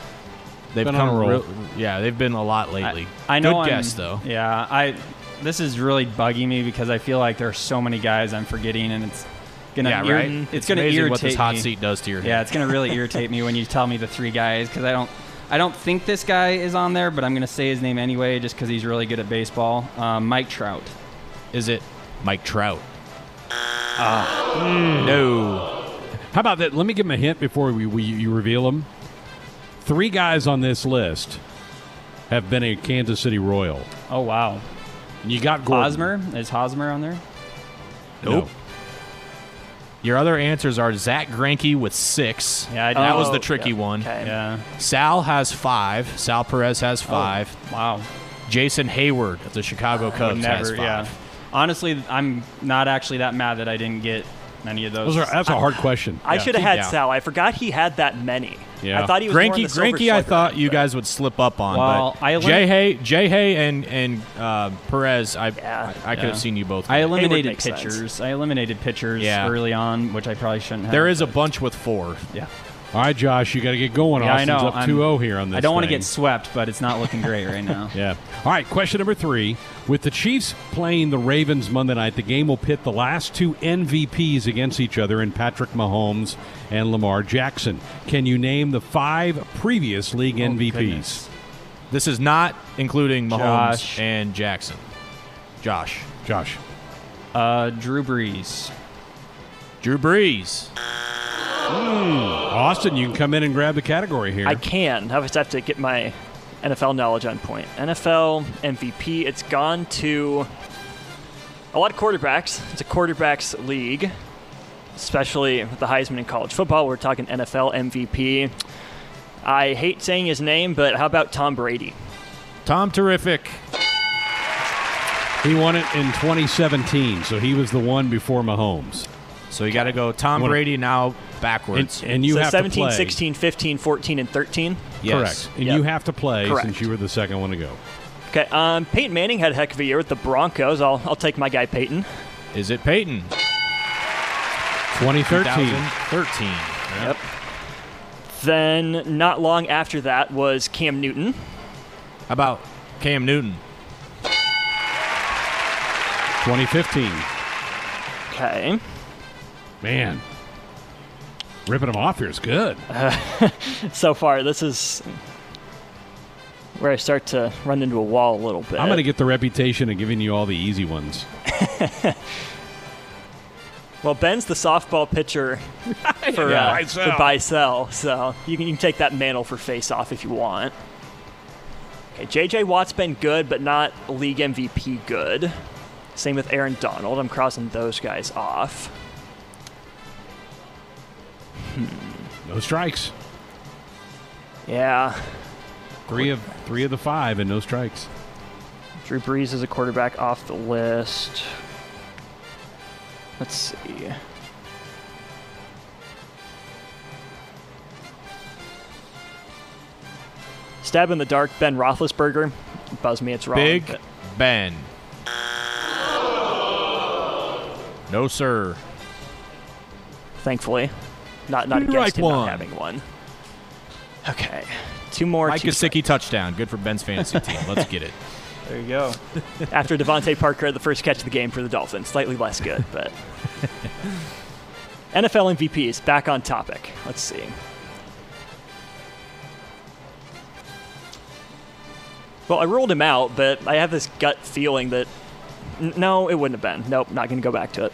they've Been come a roll. real- yeah, they've been a lot lately. I know. Good I'm- guess though. Yeah, I. This is really bugging me because I feel like there are so many guys I'm forgetting, and it's gonna. Yeah, ir- right. It's, gonna irritate what this hot me. seat does to your Head. Yeah, it's gonna really irritate me when you tell me the three guys because I don't. I don't think this guy is on there, but I'm gonna say his name anyway just because he's really good at baseball. Um, Mike Trout. Is it Mike Trout? Ah. No. How about that? Let me give him a hint before we, we you reveal him. Three guys on this list have been a Kansas City Royal. Oh wow. And you got Gordon. Hosmer is Hosmer on there? Nope. Your other answers are Zack Greinke with six. Yeah, I that know. was oh. the tricky yeah, one. okay. Yeah. Sal has five. Sal Perez has oh, five. Wow. Jason Heyward of the Chicago Cubs has five. Yeah. Honestly, I'm not actually that mad that I didn't get any of those. Those are, that's a hard question. I should have had Yeah. Sal. I forgot he had that many. Yeah. I thought he was more on Greinke, the silver Greinke, I slugger thought end, you but- guys would slip up on. Well, but I elim- Jay Hay, Jay Hay, and and uh, Perez, I Yeah. I, I could Yeah. have seen you both. I win. eliminated makes sense. pitchers. I eliminated pitchers Yeah. early on, which I probably shouldn't have. there is a bunch with four. Yeah. All right, Josh, you got to get going. Yeah, I know. up I'm- 2-0 here on this. I don't want to get swept, but it's not looking great right now. Yeah. All right, question number three. With the Chiefs playing the Ravens Monday night, the game will pit the last two MVPs against each other in Patrick Mahomes and Lamar Jackson. Can you name the five previous league MVPs? goodness. This is not including Mahomes Josh. and Jackson. Josh, Josh. Uh, Drew Brees. Drew Brees. Hmm. Austin, you can come in and grab the category here. I can. I just have to get my NFL knowledge on point. NFL MVP. It's gone to a lot of quarterbacks. It's a quarterbacks league, especially with the Heisman in college football. We're talking NFL MVP. I hate saying his name, but how about Tom Brady? Tom Terrific. he won it in 2017, so he was the one before Mahomes. So you got to go Tom Wanna- Brady now backwards. and you so have 17, to play. 16, 15, 14, and 13. yes. Correct. And Yep. you have to play Correct. since you were the second one to go. Okay, um, Peyton Manning had a heck of a year with the Broncos. I'll, I'll take my guy Peyton. Is it Peyton? 2013. 2013. Yep. Then, not long after that was Cam Newton. How about Cam Newton? 2015. Okay. Man. Ripping them off here is good. So far, this is where I start to run into a wall a little bit. I'm going to get the reputation of giving you all the easy ones. well, Ben's the softball pitcher for, Yeah, uh, buy, for sell. buy sell, so you can, you can take that mantle for face off if you want. Okay, JJ Watt's been good, but not league MVP good. Same with Aaron Donald. I'm crossing those guys off. Hmm. No strikes. Yeah, Three of three of the five and no strikes. Drew Brees is a quarterback off the list. Let's see. Stab in the dark, Ben Roethlisberger. Buzz me, it's wrong. Big but- Ben. No, sir. thankfully. Not not Strike against him one. not having one. Okay, two more. Mike Gesicki touchdown. Good for Ben's fantasy team. Let's get it. There you go. after DeVante Parker had the first catch of the game for the Dolphins. Slightly less good, but NFL MVPs back on topic. Let's see. Well, I ruled him out, but I have this gut feeling that n- no, it wouldn't have been. Nope, not going to go back to it.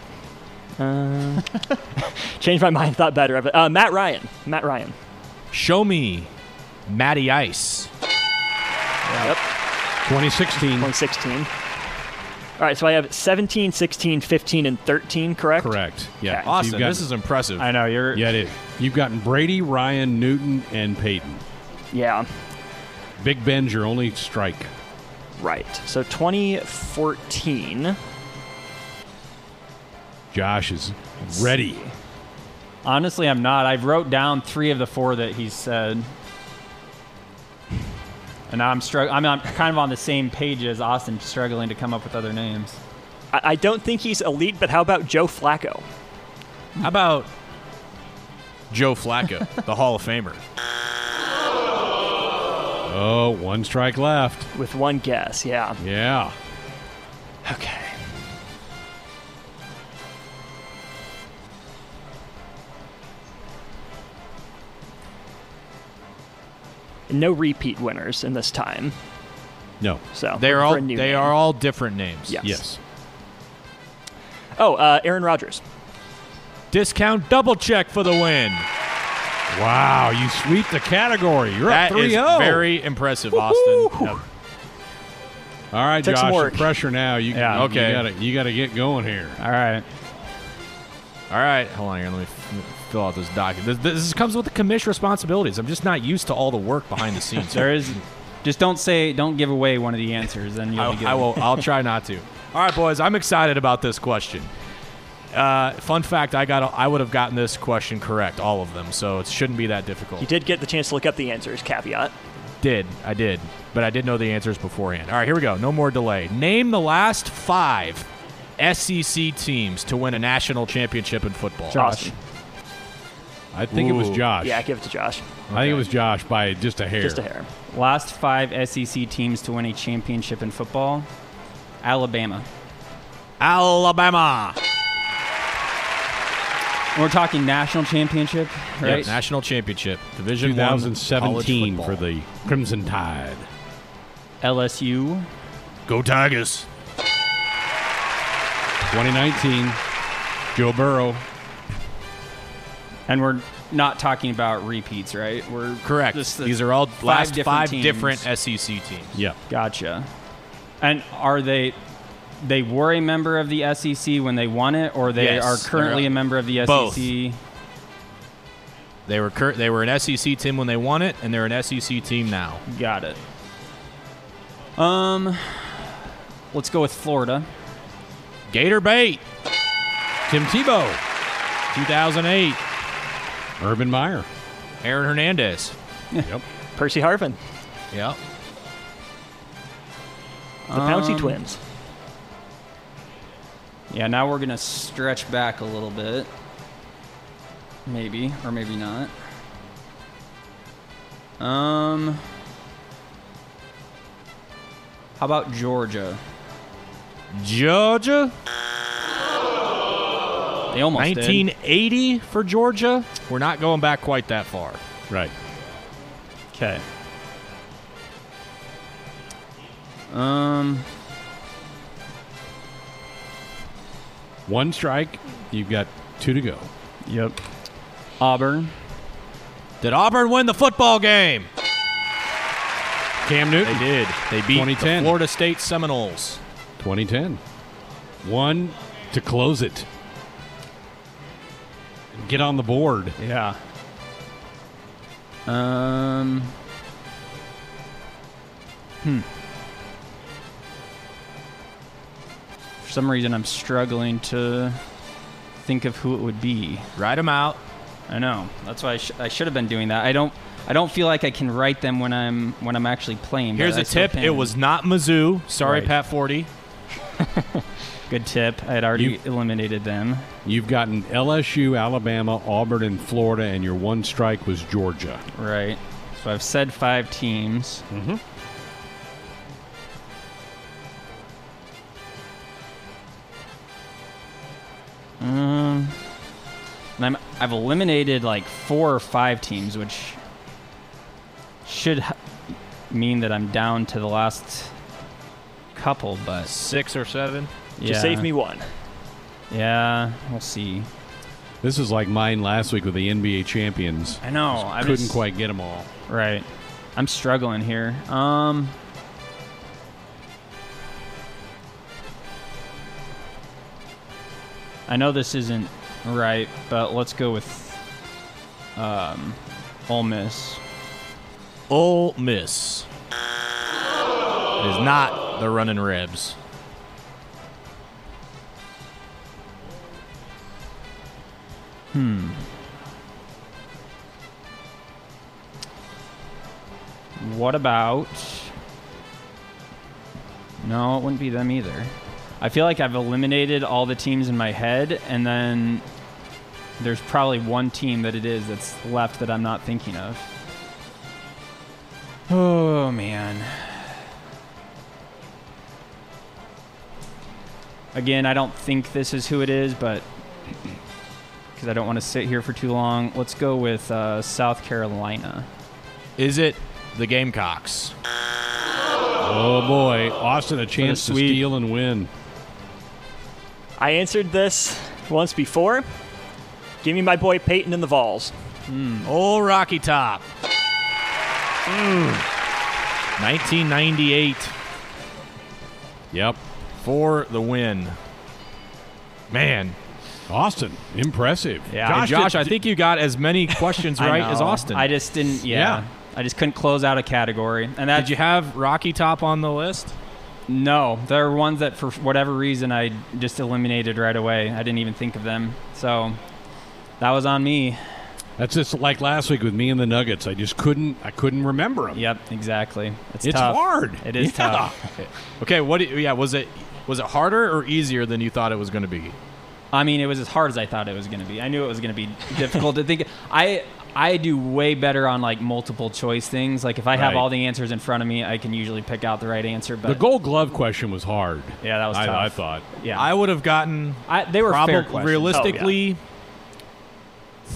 Uh, changed my mind. Thought better of it. Uh, Matt Ryan. Matt Ryan. Show me Matty Ice. Yep. 2016. 2016. All right, so I have 17, 16, 15, and 13, correct? Correct. Yeah. Okay. Austin, You've this is impressive. I know you're. Yeah, it is. You've gotten Brady, Ryan, Newton, and Peyton. Yeah, Big Ben's your only strike. right. So 2014. Josh is ready. Honestly, I'm not. I've wrote down three of the four that he said, and I'm struggling. I'm, I'm kind of on the same page as Austin, struggling to come up with other names. I, I don't think he's elite, but how about Joe Flacco? How about Joe Flacco, the Hall of Famer? Oh, one strike left. With one guess, yeah. Yeah. Okay. No repeat winners in this time. No. So They are all they name. are all different names. Yes. Yes. Oh, uh, Aaron Rodgers. Discount double check for the win. Wow, you sweep the category. You're That up is 3 0. very impressive, Austin. Yep. All right, Took some Josh. Pressure now. You, Yeah. you, Okay. You gotta, you gotta get going here. All right. All right, hold on here. Let me f- fill out this document. This, this comes with the commission responsibilities. I'm just not used to all the work behind the scenes. There is. Just don't say. Don't give away one of the answers, then you'll be good. I, I will. I'll try not to. All right, boys. I'm excited about this question. Uh, fun fact: I got. I would have gotten this question correct, all of them. So it shouldn't be that difficult. You did get the chance to look up the answers, caveat. Did I did, but I did know the answers beforehand. All right, here we go. No more delay. Name the last five SEC teams to win a national championship in football. Josh. I think it was Josh. Yeah, give it to Josh. I think it was Josh by just a hair. Just a hair. Last five SEC teams to win a championship in football: Alabama. Alabama. We're talking national championship, right? Yep, national championship, Division 2017 for the Crimson Tide. LSU. Go Tigers. 2019, Joe Burrow. And we're not talking about repeats, right? We're Correct. just the These are all last different five teams. different SEC teams. Yeah. Gotcha. And are they? They were a member of the SEC when they won it, or they Yes, are currently a member of the SEC. both. SEC. They were cur- they were an SEC team when they won it, and they're an SEC team now. Got it. Um, let's go with Florida. Gator Bait, Tim Tebow. 2008. Urban Meyer. Aaron Hernandez. Yep. Percy Harvin, Yep. the Pouncey Um, twins. Yeah, now we're gonna stretch back a little bit. Maybe, or maybe not. Um, how about Georgia? Georgia. They almost did. 1980 for Georgia. We're not going back quite that far. Right. Okay. Um, One strike. You've got two to go. yep. Auburn. Did Auburn win the football game? Cam Newton. They did. They beat 2010. the Florida State Seminoles. 2010. One to close it. Get on the board. Yeah. Um. Hmm. For some reason, I'm struggling to think of who it would be. Write them out. I know. That's why I, sh- I should have been doing that. I don't. I don't feel like I can write them when I'm when I'm actually playing. Here's I a still tip. It was not Mizzou. Sorry, Right. Pat Forde. Good tip. I had already You- eliminated them. You've gotten LSU, Alabama, Auburn, and Florida, and your one strike was Georgia. Right. So I've said five teams. Mm-hmm. Um, and I'm I've eliminated like four or five teams, which should h- mean that I'm down to the last couple, but Six or seven. Yeah, Just save me one. Yeah, we'll see. This is like mine last week with the NBA champions. I know. Just I couldn't just- quite get them all. Right. I'm struggling here. Um. I know this isn't right, but let's go with um, Ole Miss. Ole Miss. is not the running ribs. Hmm. What about? No, it wouldn't be them either. I feel like I've eliminated all the teams in my head, and then there's probably one team that it is that's left that I'm not thinking of. Oh man. Again, I don't think this is who it is, but because I don't want to sit here for too long, let's go with uh, South Carolina. Is it the Gamecocks? Oh boy, Austin a chance to sweep. steal and win. I answered this once before. Give me my boy Peyton and the Vols. Old Rocky Top. 1998 Yep. for the win. Man. Austin, impressive. Yeah. Josh, Josh did- I think you got as many questions right as. Austin. I just didn't. Yeah, Yeah. I just couldn't close out a category, and that Did you have Rocky Top on the list? No, there are ones that for whatever reason I just eliminated right away. I didn't even think of them, so that was on me. That's just like last week with me and the Nuggets. I just couldn't. I couldn't remember them. Yep, exactly. It's, It's tough. hard. It is Yeah. tough. Okay, what? do you- Yeah, was it was it harder or easier than you thought it was going to be? I mean, it was as hard as I thought it was going to be. I knew it was going to be difficult to think. I I do way better on like multiple choice things. Like if I have Right. all the answers in front of me, I can usually pick out the right answer. But The Gold Glove question was hard. Yeah, that was I, tough. I thought. yeah, I would have gotten I, they were probably fair questions. realistically oh,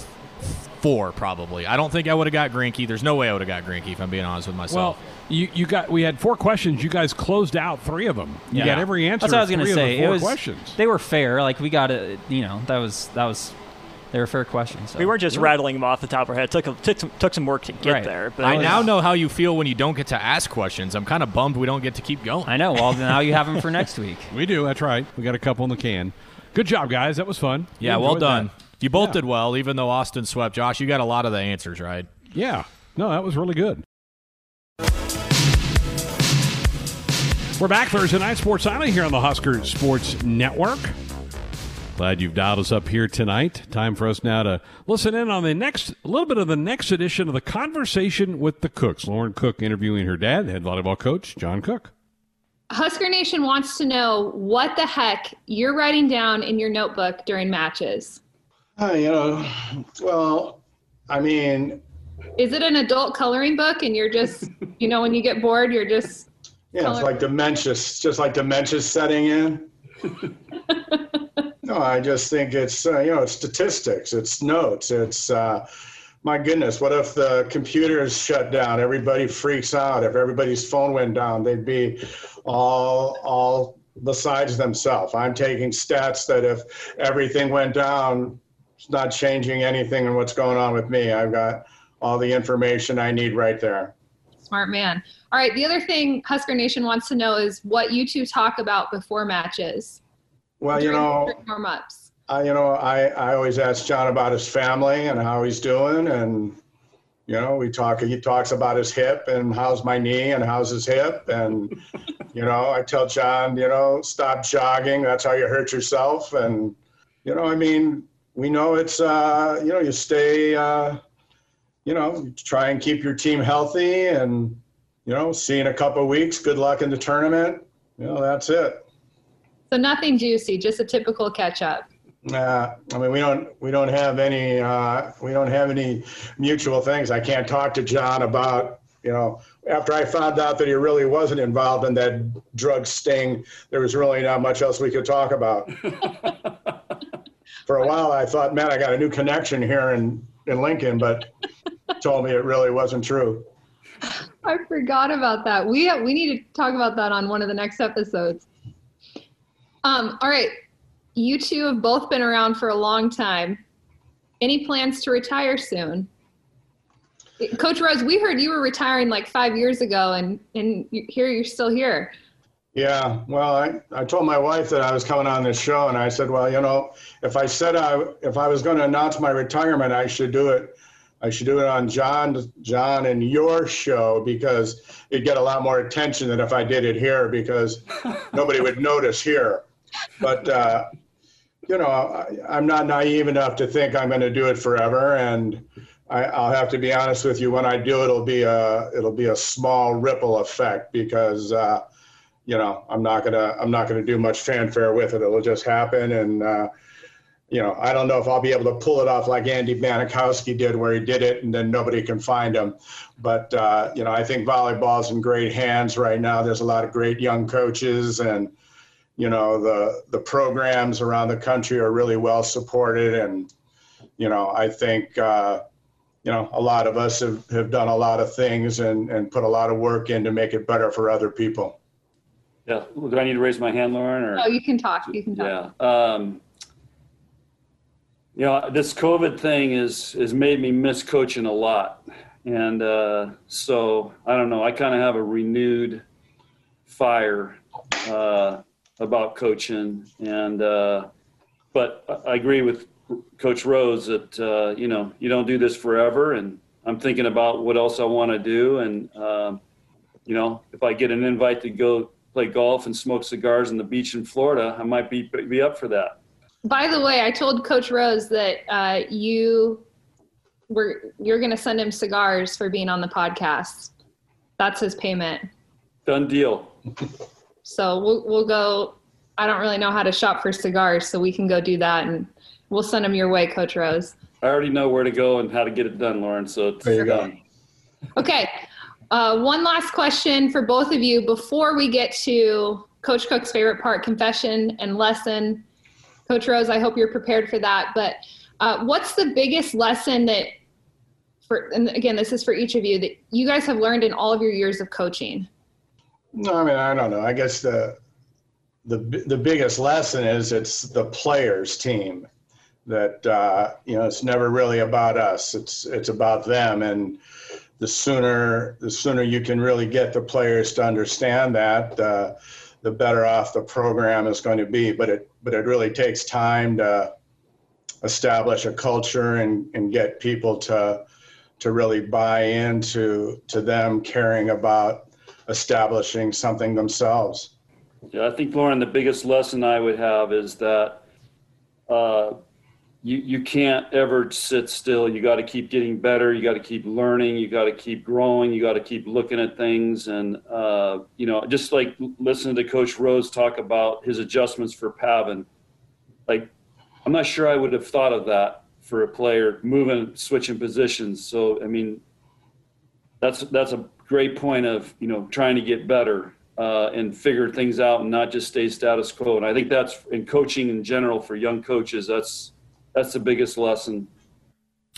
four. Probably. I don't think I would have got Greinke. There's no way I would have got Greinke if I'm being honest with Well, myself. You, you got. We had four questions. You guys closed out three of them. You Yeah. got every answer. That's what I was going to say. The it was questions. they were fair. Like we got it. You know, that was that was they were fair questions. So. We weren't just rattling them off the top of our head. It took, a- took, some, took some work to get Right. there. But I was- now know how you feel when you don't get to ask questions. I'm kind of bummed we don't get to keep going. I know. Well, now you have them for next week. We do. That's right. We got a couple in the can. Good job, guys. That was fun. Yeah, We well done. that. You both Yeah. did well, even though Austin swept. Josh, you got a lot of the answers right. Yeah. No, that was really good. We're back Thursday night Sports Island here on the Husker Sports Network. Glad you've dialed us up here tonight. Time for us now to listen in on the next, a little bit of the next edition of the conversation with the Cooks. Lauren Cook interviewing her dad, head volleyball coach John Cook. Husker Nation wants to know what the heck you're writing down in your notebook during matches. Uh, you know, well, I mean, Is it an adult coloring book and you're just, you know, when you get bored, you're just. Yeah, it's like dementia, it's just like dementia setting in. no, I just think it's, uh, you know, it's statistics, it's notes, it's, uh, my goodness, what if the computers shut down? Everybody freaks out. If everybody's phone went down, they'd be all, all besides themselves. I'm taking stats that if everything went down, it's not changing anything in what's going on with me. I've got all the information I need right there. Smart man. All right. The other thing Husker Nation wants to know is what you two talk about before matches. Well, you know, warm ups. I, you know, I, I always ask John about his family and how he's doing. And, you know, we talk, he talks about his hip and how's my knee and how's his hip. And, you know, I tell John, you know, stop jogging. That's how you hurt yourself. And, you know, I mean, we know it's, uh, you know, you stay, uh, you know, try and keep your team healthy and, you know, see in a couple of weeks. Good luck in the tournament. You know, that's it. So nothing juicy, just a typical catch up. Nah, I mean we don't we don't have any uh, we don't have any mutual things. I can't talk to John about you know after I found out that he really wasn't involved in that drug sting. There was really not much else we could talk about. For a while, I thought, man, I got a new connection here in in Lincoln, but told me it really wasn't true. I forgot about that. We we need to talk about that on one of the next episodes. Um, all right, you two have both been around for a long time. Any plans to retire soon? Coach Rose, we heard you were retiring like five years ago, and and here you're still here. Yeah, well, I, I told my wife that I was coming on this show, and I said, well, you know, if I said I if I was going to announce my retirement, I should do it. I should do it on John John and your show because it'd get a lot more attention than if I did it here because nobody would notice here. But uh, you know, I, I'm not naive enough to think I'm going to do it forever, and I, I'll have to be honest with you. When I do, it'll be a it'll be a small ripple effect because uh, you know I'm not gonna I'm not gonna do much fanfare with it. It'll just happen, and uh, you know I don't know if I'll be able to pull it off like Andy Banachowski did, where he did it and then nobody can find him. But uh, you know I think volleyball's in great hands right now. There's a lot of great young coaches and you know the the programs around the country are really well supported. And you know i think uh, you know a lot of us have, have done a lot of things and and put a lot of work in to make it better for other people. Yeah. Do i need to raise my hand lauren or? Oh you can talk. You can talk. Yeah. Um, you know this covid thing is has made me miss coaching a lot. And uh, so i don't know i kind of have a renewed fire uh, about coaching, and uh, but I agree with Coach Rose that uh, you know you don't do this forever, and I'm thinking about what else I want to do, and um, you know if I get an invite to go play golf and smoke cigars on the beach in Florida, I might be be up for that. By the way, I told Coach Rose that uh, you were you're going to send him cigars for being on the podcast. That's his payment. Done deal. So we'll we'll go. I don't really know how to shop for cigars, so we can go do that, and we'll send them your way, Coach Rose. I already know where to go and how to get it done, Lauren. So it's there you done. go. Okay. Uh, one last question for both of you before we get to Coach Cook's favorite part, confession and lesson. Coach Rose, I hope you're prepared for that. But uh, what's the biggest lesson that, for and again, this is for each of you that you guys have learned in all of your years of coaching? no i mean i don't know i guess the the the biggest lesson is it's the players team that uh, you know it's never really about us it's it's about them and the sooner the sooner you can really get the players to understand that uh, the better off the program is going to be but it but it really takes time to establish a culture and and get people to to really buy into to them caring about establishing something themselves. Yeah, I think Lauren, the biggest lesson I would have is that uh, you you can't ever sit still. You got to keep getting better. You got to keep learning. You got to keep growing. You got to keep looking at things, and uh, you know, just like listening to Coach Rose talk about his adjustments for Pavin. Like, I'm not sure I would have thought of that for a player moving, switching positions. So, I mean, that's that's a great point of you know trying to get better uh, and figure things out and not just stay status quo. And I think that's in coaching in general for young coaches. That's that's the biggest lesson.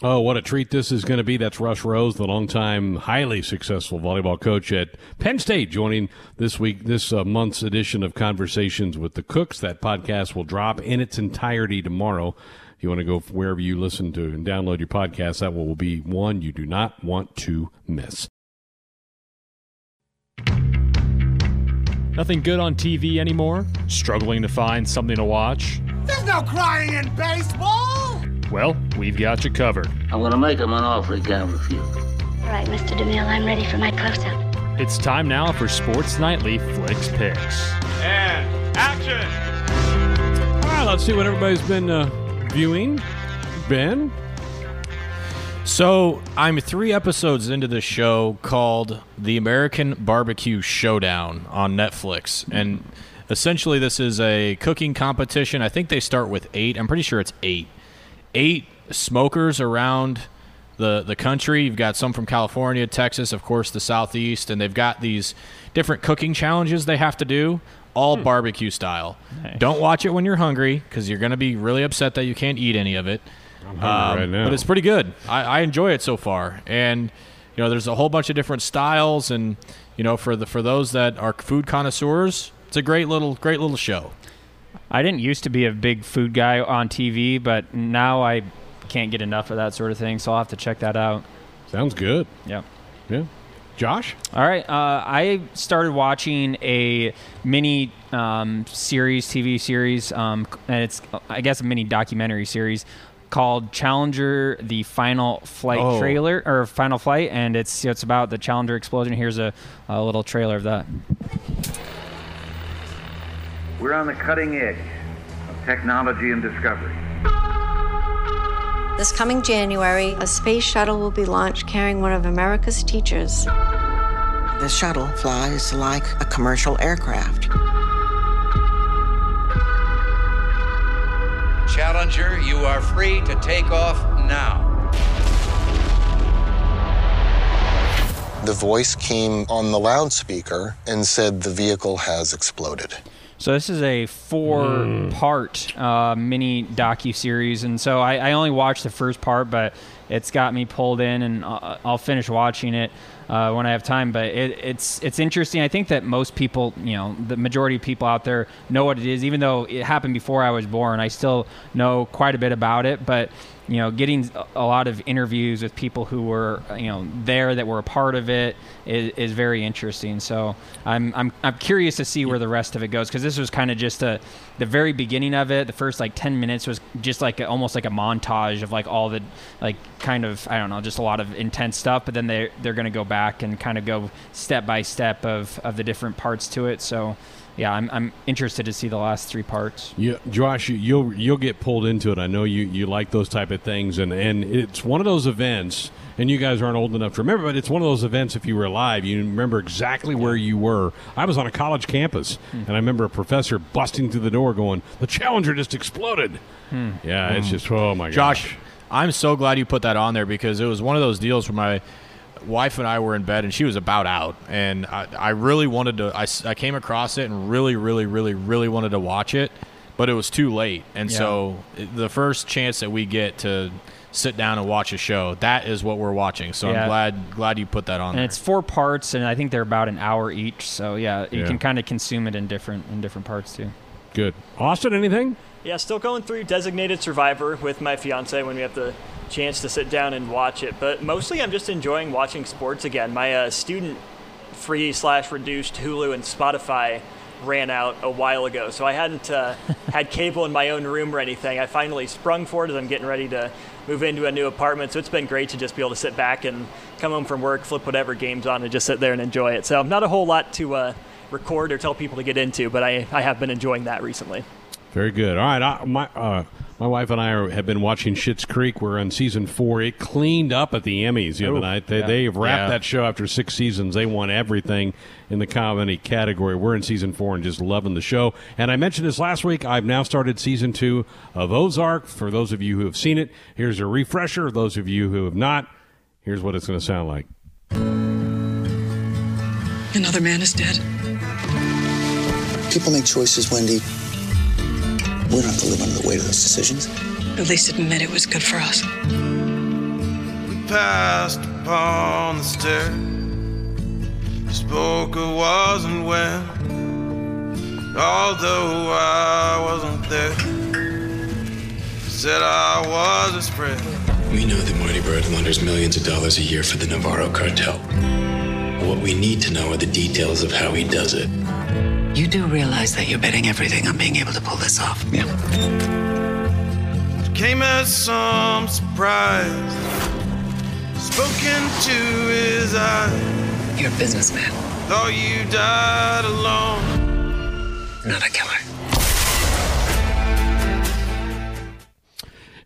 Oh, what a treat this is going to be. That's Russ Rose, the longtime, highly successful volleyball coach at Penn State, joining this week, this uh, month's edition of Conversations with the Cooks. That podcast will drop in its entirety tomorrow. If you want to go wherever you listen to and download your podcast, that will be one you do not want to miss. Nothing good on TV anymore? Struggling to find something to watch? There's no crying in baseball! Well, we've got you covered. I'm gonna make him an offer he can't refuse. All right, Mr. DeMille, I'm ready for my close-up. It's time now for Sports Nightly Flix Pix. And action! All right, let's see what everybody's been uh, viewing. Ben? So I'm three episodes into the show called The American Barbecue Showdown on Netflix, and essentially this is a cooking competition. I think they start with eight. I'm pretty sure it's eight. Eight smokers around the the country. You've got some from California, Texas, of course, the Southeast, and they've got these different cooking challenges they have to do, all hmm. barbecue style. Nice. Don't watch it when you're hungry because you're going to be really upset that you can't eat any of it. I'm hungry um, right now. But it's pretty good. I, I enjoy it so far, and you know, there's a whole bunch of different styles, and you know, for the for those that are food connoisseurs, it's a great little great little show. I didn't used to be a big food guy on TV, but now I can't get enough of that sort of thing, so I'll have to check that out. Sounds good. Yep. Yeah. Josh? All right. Uh, I started watching a mini um, series, TV series, um, and it's, I guess, a mini documentary series called Challenger: The Final Flight Oh. trailer or Final Flight, and it's it's about the Challenger explosion. Here's a, a little trailer of that. We're on the cutting edge of technology and discovery. This coming January, a space shuttle will be launched carrying one of America's teachers. The shuttle flies like a commercial aircraft. Challenger, you are free to take off now. The voice came on the loudspeaker and said the vehicle has exploded. So this is a four-part uh, mini docu series, and so I, I only watched the first part, but it's got me pulled in, and I'll, I'll finish watching it uh, when I have time. But it, it's it's interesting. I think that most people, you know, the majority of people out there know what it is, even though it happened before I was born. I still know quite a bit about it, but you know, getting a lot of interviews with people who were, you know, there that were a part of it is, is very interesting. So I'm, I'm, I'm curious to see where the rest of it goes because this was kind of just a, the very beginning of it. The first like 10 minutes was just like a, almost like a montage of like all the, like kind of, I don't know, just a lot of intense stuff. But then they they're going to go back and kind of go step by step of, of the different parts to it. So yeah, I'm, I'm interested to see the last three parts. Yeah, Josh, you, you'll you'll get pulled into it. I know you, you like those type of things, and, and it's one of those events. And you guys aren't old enough to remember, but it's one of those events. If you were alive, you remember exactly where you were. I was on a college campus, and I remember a professor busting through the door, going, "The Challenger just exploded." Yeah, it's Hmm. just oh my Josh, gosh. Josh, I'm so glad you put that on there because it was one of those deals where my wife and I were in bed and she was about out, and I, I really wanted to. I, I came across it and really, really, really, really wanted to watch it, but it was too late. And Yeah. so the first chance that we get to sit down and watch a show, that is what we're watching. So Yeah. I'm glad glad you put that on and there. it's four parts, and I think they're about an hour each. So yeah, you Yeah. can kind of consume it in different in different parts too. Good, Austin. Anything? Yeah, still going through Designated Survivor with my fiance when we have the chance to sit down and watch it. But mostly, I'm just enjoying watching sports again. My uh, student free slash reduced Hulu and Spotify ran out a while ago, so I hadn't uh, had cable in my own room or anything. I finally sprung for it as I'm getting ready to move into a new apartment. So it's been great to just be able to sit back and come home from work, flip whatever games on, and just sit there and enjoy it. So not a whole lot to uh, record or tell people to get into, but I, I have been enjoying that recently. Very good. All right, I, my uh, my wife and I are, have been watching Schitt's Creek. We're on season four. It cleaned up at the Emmys the other night. They yeah. they have wrapped Yeah. that show after six seasons. They won everything in the comedy category. We're in season four and just loving the show. And I mentioned this last week. I've now started season two of Ozark. For those of you who have seen it, here's a refresher. Those of you who have not, here's what it's going to sound like. Another man is dead. People make choices, Wendy. We don't have to live under the weight of those decisions. At least admit it was good for us. We passed upon the stair. Spoke of wasn't when. Although I wasn't there, said I was a spread. We know that Marty Bird launders millions of dollars a year for the Navarro cartel. What we need to know are the details of how he does it. You do realize that you're betting everything on being able to pull this off. Yeah. It Came as some surprise. Spoken to his eyes. You're a businessman, Thought you died alone. not a killer.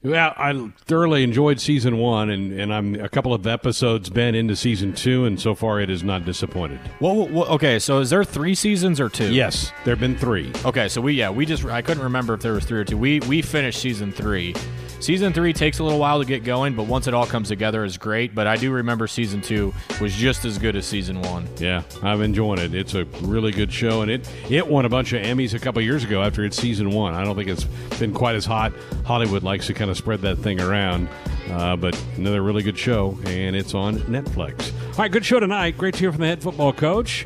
Well, I thoroughly enjoyed season one, and, and I'm a couple of episodes been into season two, and so far it has not disappointed. Well, well, okay, so is there three seasons or two? Yes, there have been three. Okay, so we yeah we just I couldn't remember if there was three or two. We we finished season three. Season three takes a little while to get going, but once it all comes together, is great. But I do remember season two was just as good as season one. Yeah, I'm enjoying it. It's a really good show, and it it won a bunch of Emmys a couple years ago after its season one. I don't think it's been quite as hot. Hollywood likes to kind of spread that thing around, uh, but another really good show, and it's on Netflix. All right, good show tonight. Great to hear from the head football coach.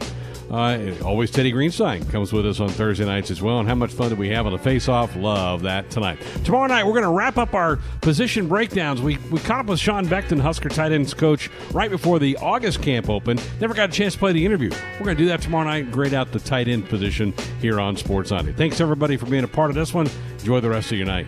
Uh, always Teddy Greenstein comes with us on Thursday nights as well. And how much fun did we have on the face-off? Love that tonight. Tomorrow night we're going to wrap up our position breakdowns. We we caught up with Sean Beckton, Husker tight ends coach, right before the August camp opened. Never got a chance to play the interview. We're going to do that tomorrow night. and Grade out the tight end position here on Sports Sunday. Thanks everybody for being a part of this one. Enjoy the rest of your night.